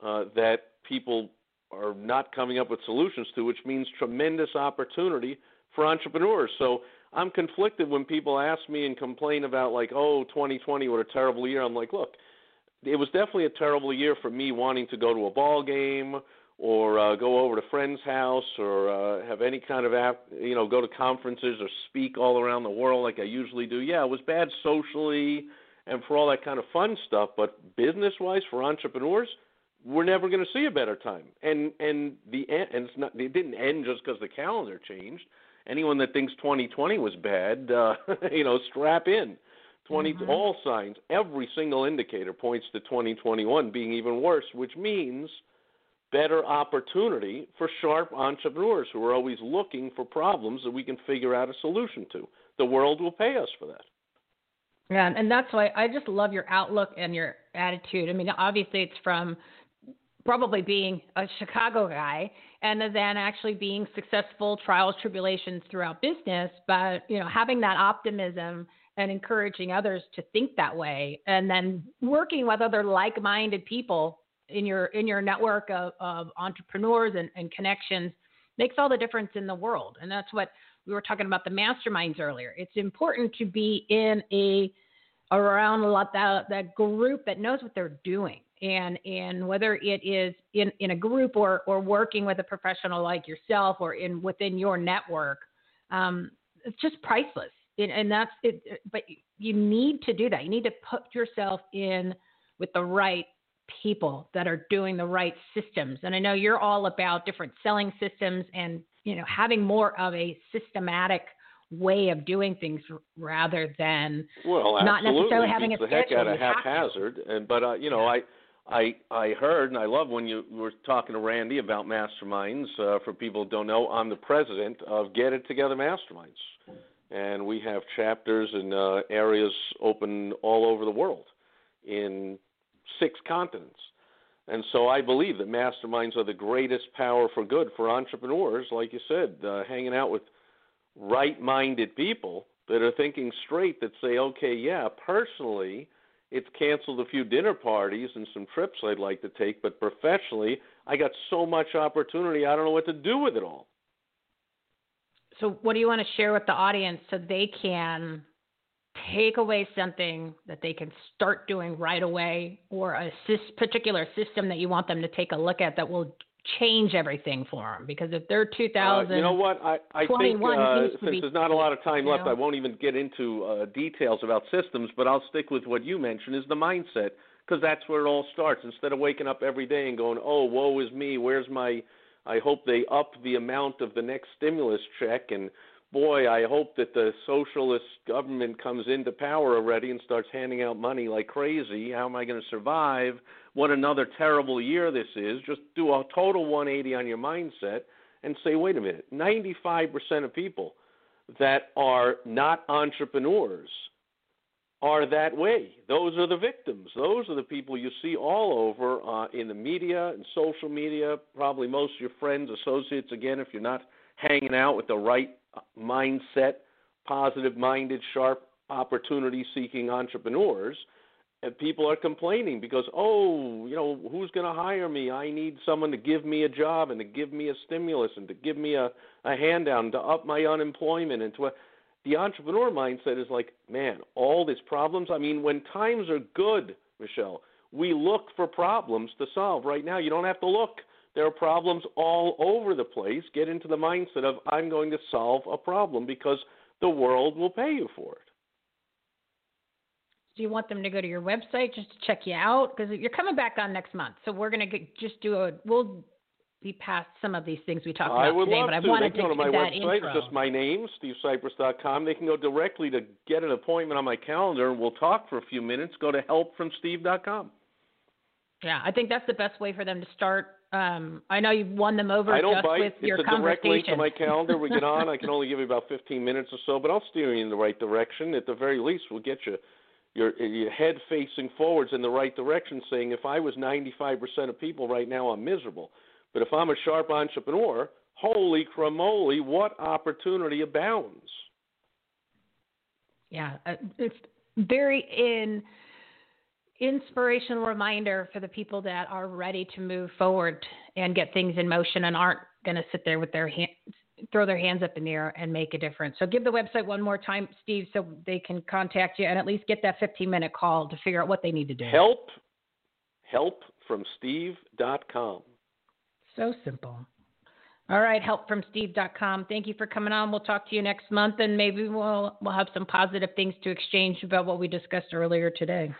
uh, that people are not coming up with solutions to, which means tremendous opportunity for entrepreneurs. So I'm conflicted when people ask me and complain about like, oh, 2020, what a terrible year. I'm like, look, it was definitely a terrible year for me wanting to go to a ball game or uh, go over to friend's house or uh, have any kind of app, you know, go to conferences or speak all around the world like I usually do. Yeah, it was bad socially and for all that kind of fun stuff, but business-wise for entrepreneurs, we're never going to see a better time. And and the and it's not it didn't end just because the calendar changed. Anyone that thinks 2020 was bad, uh, you know, strap in. 20 all signs, every single indicator points to 2021 being even worse, which means better opportunity for sharp entrepreneurs who are always looking for problems that we can figure out a solution to. The world will pay us for that. Yeah, and that's why I just love your outlook and your attitude. I mean, obviously, it's from probably being a Chicago guy and then actually being successful trials, tribulations throughout business, but you know, having that optimism and encouraging others to think that way, and then working with other like-minded people in your in your network of, of entrepreneurs and, and connections makes all the difference in the world. And that's what we were talking about the masterminds earlier. It's important to be in a around a lot that that group that knows what they're doing. And and whether it is in, in a group or or working with a professional like yourself or in within your network, um, it's just priceless. And, and that's it. But you need to do that. You need to put yourself in with the right people that are doing the right systems. And I know you're all about different selling systems and you know having more of a systematic way of doing things rather than Well, not necessarily having Beats a the heck out of You have to. haphazard. And but uh, you know, I I I heard and I love when you were talking to Randy about masterminds. Uh, for people who don't know, I'm the president of Get It Together Masterminds, and we have chapters in uh, areas open all over the world, in six continents. And so I believe that masterminds are the greatest power for good for entrepreneurs, like you said, uh, hanging out with right-minded people that are thinking straight that say, okay, yeah, personally, it's canceled a few dinner parties and some trips I'd like to take, but professionally, I got so much opportunity, I don't know what to do with it all. So, what do you want to share with the audience so they can take away something that they can start doing right away, or a particular system that you want them to take a look at that will change everything for them? Because if they're 2000, Uh, you know what? I, I think uh, since be- there's not a lot of time left, know? I won't even get into uh, details about systems, but I'll stick with what you mentioned is the mindset because that's where it all starts. Instead of waking up every day and going, "Oh, woe is me. Where's my?" I hope they up the amount of the next stimulus check and boy, I hope that the socialist government comes into power already and starts handing out money like crazy. How am I going to survive? What another terrible year this is. Just do a total 180 on your mindset and say, wait a minute, 95% of people that are not entrepreneurs are that way. Those are the victims. Those are the people you see all over uh, in the media and social media. Probably most of your friends, associates, again, if you're not hanging out with the right mindset, positive minded, sharp, opportunity seeking entrepreneurs. And people are complaining because, oh, you know, who's going to hire me? I need someone to give me a job and to give me a stimulus and to give me a, a handout and to up my unemployment and to. A, the entrepreneur mindset is like, man, all these problems. I mean, when times are good, Michele, we look for problems to solve. Right now, you don't have to look. There are problems all over the place. Get into the mindset of, I'm going to solve a problem because the world will pay you for it. Do you want them to go to your website just to check you out? Because you're coming back on next month, so we're gonna just do a. We'll be past some of these things we talked about I would today, love but I to. wanted they can to go to my website. intro. It's just my name, stevesipress.com. They can go directly to get an appointment on my calendar, and we'll talk for a few minutes. Go to helpfromsteve.com. Yeah, I think that's the best way for them to start. Um, I know you've won them over I don't just bite. with it's your a direct link to my calendar. We get on. I can only give you about 15 minutes or so, but I'll steer you in the right direction. At the very least, we'll get you your your head facing forwards in the right direction, saying if I was 95% of people right now, I'm miserable. But if I'm a sharp entrepreneur, holy cramoly, what opportunity abounds. Yeah, uh, it's very in inspirational reminder for the people that are ready to move forward and get things in motion and aren't going to sit there with their hands throw their hands up in the air and make a difference. So give the website one more time, Steve, so they can contact you and at least get that 15 minute call to figure out what they need to do. Help, help from steve.com. So simple. All right, Help from helpfromsteve.com. Thank you for coming on. We'll talk to you next month and maybe we'll we'll have some positive things to exchange about what we discussed earlier today.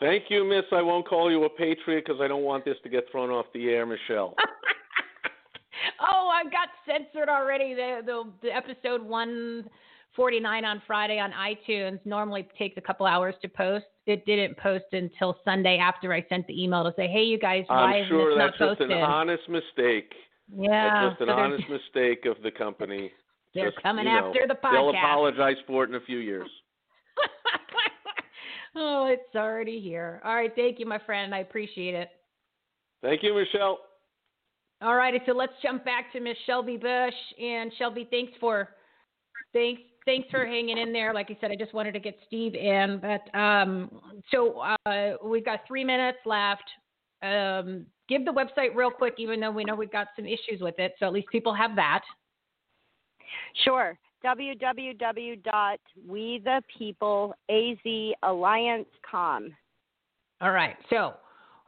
Thank you, Miss. I won't call you a patriot because I don't want this to get thrown off the air, Michele. Oh, I got censored already. The, the the episode 149 on Friday on iTunes normally takes a couple hours to post. It didn't post until Sunday after I sent the email to say, "Hey, you guys, why I'm sure this that's not just posted?" an honest mistake. yeah, That's just an so honest mistake of the company. They're Just, coming you know, after the podcast. They'll apologize for it in a few years. oh, it's already here. All right, thank you, my friend. I appreciate it. Thank you, Michele. All righty, so let's jump back to Miss Shelby Busch. And Shelby, thanks for thanks thanks for hanging in there. Like I said, I just wanted to get Steve in, but um, so uh, we've got three minutes left. Um, give the website real quick, even though we know we've got some issues with it, so at least people have that. Sure. www.wethepeopleazalliance.com. All right, so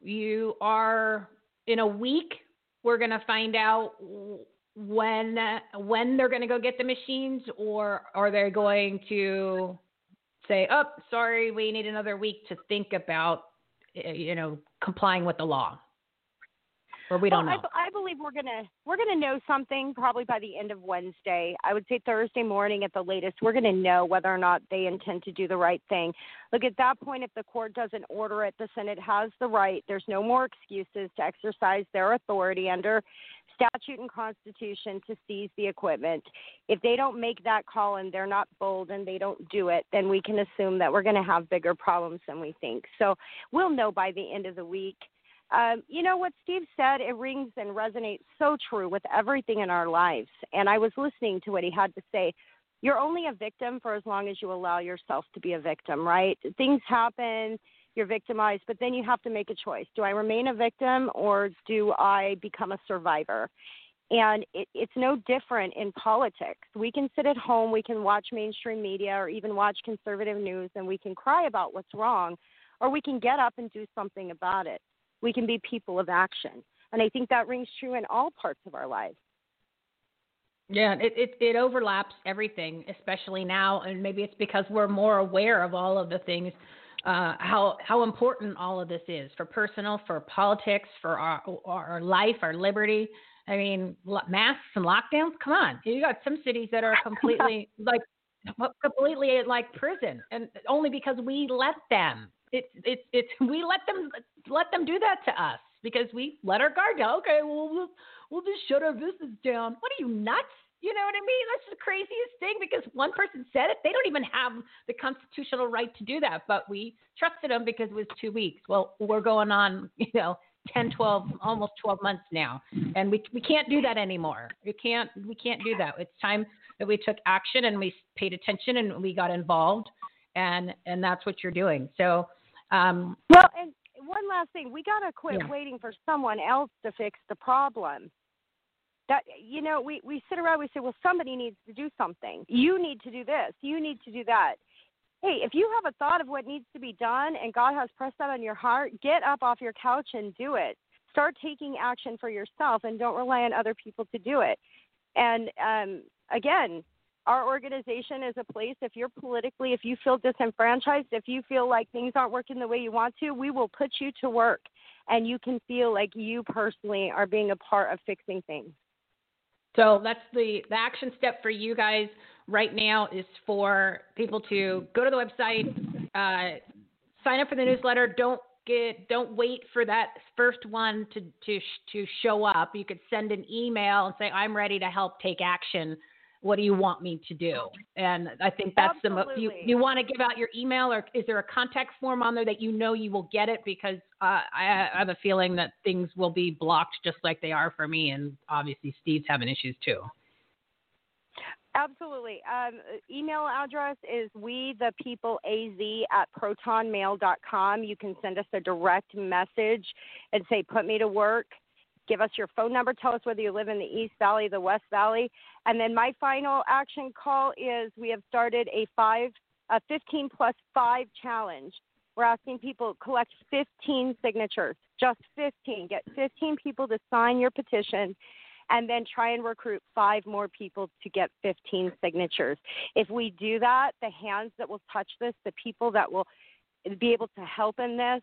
you are in a week. We're gonna find out when when they're gonna go get the machines, or are they going to say, "Oh, sorry, we need another week to think about, eh, you know, complying with the law," or we don't well, know. I, I believe we're gonna we're gonna know something probably by the end of Wednesday. I would say Thursday morning at the latest. We're gonna know whether or not they intend to do the right thing. Look, at that point, if the court doesn't order it, the Senate has the right. There's no more excuses to exercise their authority under statute and constitution to seize the equipment. If they don't make that call and they're not bold and they don't do it, then we can assume that we're going to have bigger problems than we think. So we'll know by the end of the week. Um, you know what Steve said? It rings and resonates so true with everything in our lives. And I was listening to what he had to say. You're only a victim for as long as you allow yourself to be a victim, right? Things happen, you're victimized, but then you have to make a choice. Do I remain a victim or do I become a survivor? And it, it's no different in politics. We can sit at home, we can watch mainstream media or even watch conservative news, and we can cry about what's wrong, or we can get up and do something about it. We can be people of action. And I think that rings true in all parts of our lives. Yeah, it, it it overlaps everything, especially now, and maybe it's because we're more aware of all of the things, uh, how how important all of this is for personal, for politics, for our our life, our liberty. I mean, masks and lockdowns. Come on, you got some cities that are completely like completely like prison, and only because we let them. It's it's it's we let them let them do that to us because we let our guard down. Okay, well we'll just shut our business down. What are you nuts? You know what I mean? That's the craziest thing because one person said it. They don't even have the constitutional right to do that, but we trusted them because it was two weeks. Well, we're going on, you know, 10, 12, almost 12 months now, and we we can't do that anymore. We can't we can't do that. It's time that we took action and we paid attention and we got involved, and and that's what you're doing. So, um, well, and one last thing, we gotta quit Yeah. waiting for someone else to fix the problem. That you know, we we sit around, we say, well, somebody needs to do something. You need to do this. You need to do that. Hey, if you have a thought of what needs to be done and God has pressed that on your heart, get up off your couch and do it. Start taking action for yourself and don't rely on other people to do it. And um, again, our organization is a place if you're politically, if you feel disenfranchised, if you feel like things aren't working the way you want to, we will put you to work and you can feel like you personally are being a part of fixing things. So that's the the action step for you guys right now is for people to go to the website, uh, sign up for the newsletter. Don't get don't wait for that first one to to to show up. You could send an email and say I'm ready to help take action. What do you want me to do? And I think that's the mo- you you want to give out your email or is there a contact form on there that you know you will get it because uh, I, I have a feeling that things will be blocked just like they are for me and obviously Steve's having issues too. Absolutely. Um, email address is we the people az at protonmail.com. You can send us a direct message and say, put me to work. Give us your phone number. Tell us whether you live in the East Valley, the West Valley. And then my final action call is we have started a five, a 15 plus five challenge. We're asking people collect 15 signatures, just 15. Get 15 people to sign your petition and then try and recruit five more people to get 15 signatures. If we do that, the hands that will touch this, the people that will be able to help in this,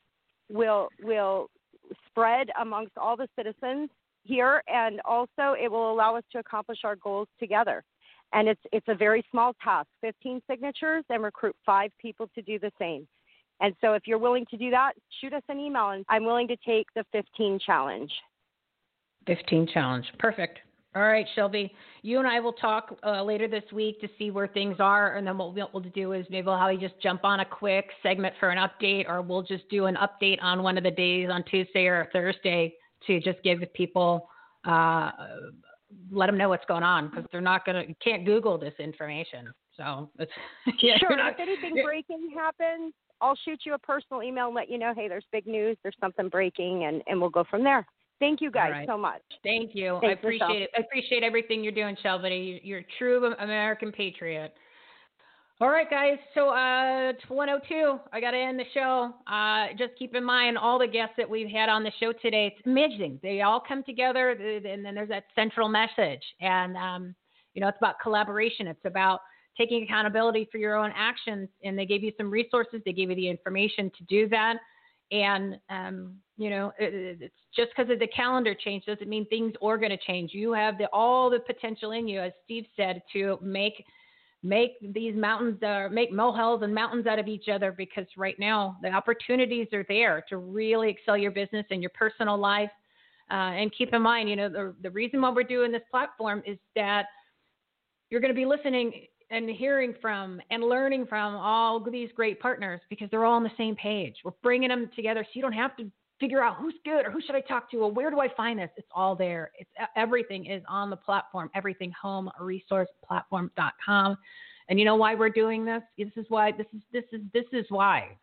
will will spread amongst all the citizens here, and also it will allow us to accomplish our goals together. And it's it's a very small task: 15 signatures and recruit five people to do the same. And so, if you're willing to do that, shoot us an email, and I'm willing to take the 15 challenge. 15 challenge. Perfect. All right, Shelby. You and I will talk uh, later this week to see where things are, and then what we'll, we'll do is maybe we'll have you just jump on a quick segment for an update, or we'll just do an update on one of the days on Tuesday or Thursday to just give people, uh, let them know what's going on because they're not gonna, you can't Google this information. So it's yeah, sure. not- if anything breaking happens, I'll shoot you a personal email and let you know, hey, there's big news, there's something breaking, and, and we'll go from there. Thank you guys right. so much. Thank you. I appreciate Michele. it. I appreciate everything you're doing, Shelby. You're a true American patriot. All right, guys. So uh, it's 102. I got to end the show. Uh, just keep in mind all the guests that we've had on the show today. It's amazing. They all come together, and then there's that central message. And um, you know, it's about collaboration. It's about taking accountability for your own actions. And they gave you some resources. They gave you the information to do that. And um, you know, it, it- it's just because of the calendar change doesn't mean things are going to change. You have the, all the potential in you, as Steve said, to make make these mountains uh, make molehills and mountains out of each other because right now the opportunities are there to really excel your business and your personal life uh, and keep in mind you know the, the reason why we're doing this platform is that you're going to be listening and hearing from and learning from all these great partners because they're all on the same page. We're bringing them together so you don't have to figure out who's good or who should i talk to or where do i find this. It's all there. It's everything is on the platform everything home resource platform.com and you know why we're doing this? This is why this is this is this is why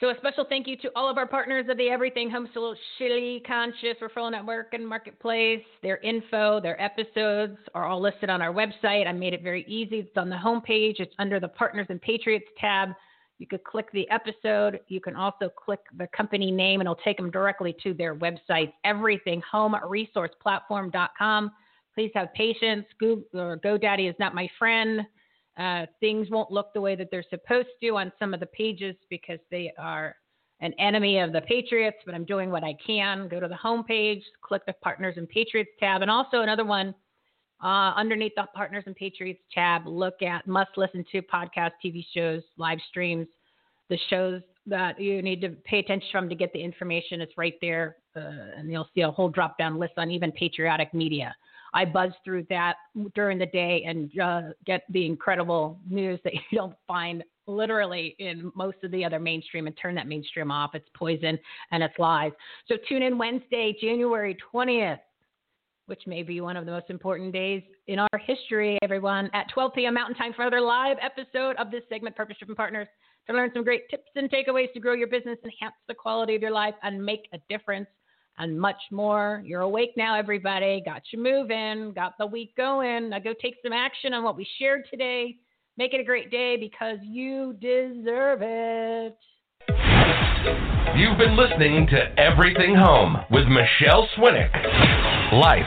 So a special thank you to all of our partners of the Everything Home Socially Conscious Referral Network and Marketplace. Their info, their episodes are all listed on our website. I made it very easy. It's on the homepage. It's under the Partners and Patriots tab. You could click the episode. You can also click the company name, and it'll take them directly to their website, everythinghomeresourceplatform.com. Please have patience. Google or GoDaddy is not my friend. Uh, things won't look the way that they're supposed to on some of the pages because they are an enemy of the Patriots, but I'm doing what I can. Go to the homepage, click the Partners and Patriots tab, and also another one uh, underneath the Partners and Patriots tab. Look at must listen to podcast, TV shows, live streams, the shows that you need to pay attention from to get the information. It's right there, uh, and you'll see a whole drop down list on even patriotic media. I buzz through that during the day and uh, get the incredible news that you don't find literally in most of the other mainstream and turn that mainstream off. It's poison and it's lies. So tune in Wednesday, January 20th, which may be one of the most important days in our history, everyone, at 12 p.m. Mountain Time for another live episode of this segment, Purpose Driven Partners, to learn some great tips and takeaways to grow your business, enhance the quality of your life, and make a difference and much more. You're awake now, everybody. Got you moving, got the week going. Now go take some action on what we shared today. Make it a great day because you deserve it. You've been listening to Everything Home with Michele Swinick. Life,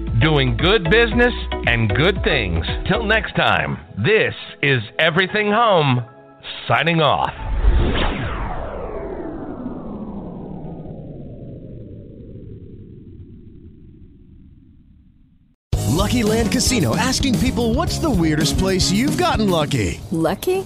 doing good business and good things. Till next time, this is Everything Home, signing off. Lucky Land Casino asking people what's the weirdest place you've gotten lucky? Lucky?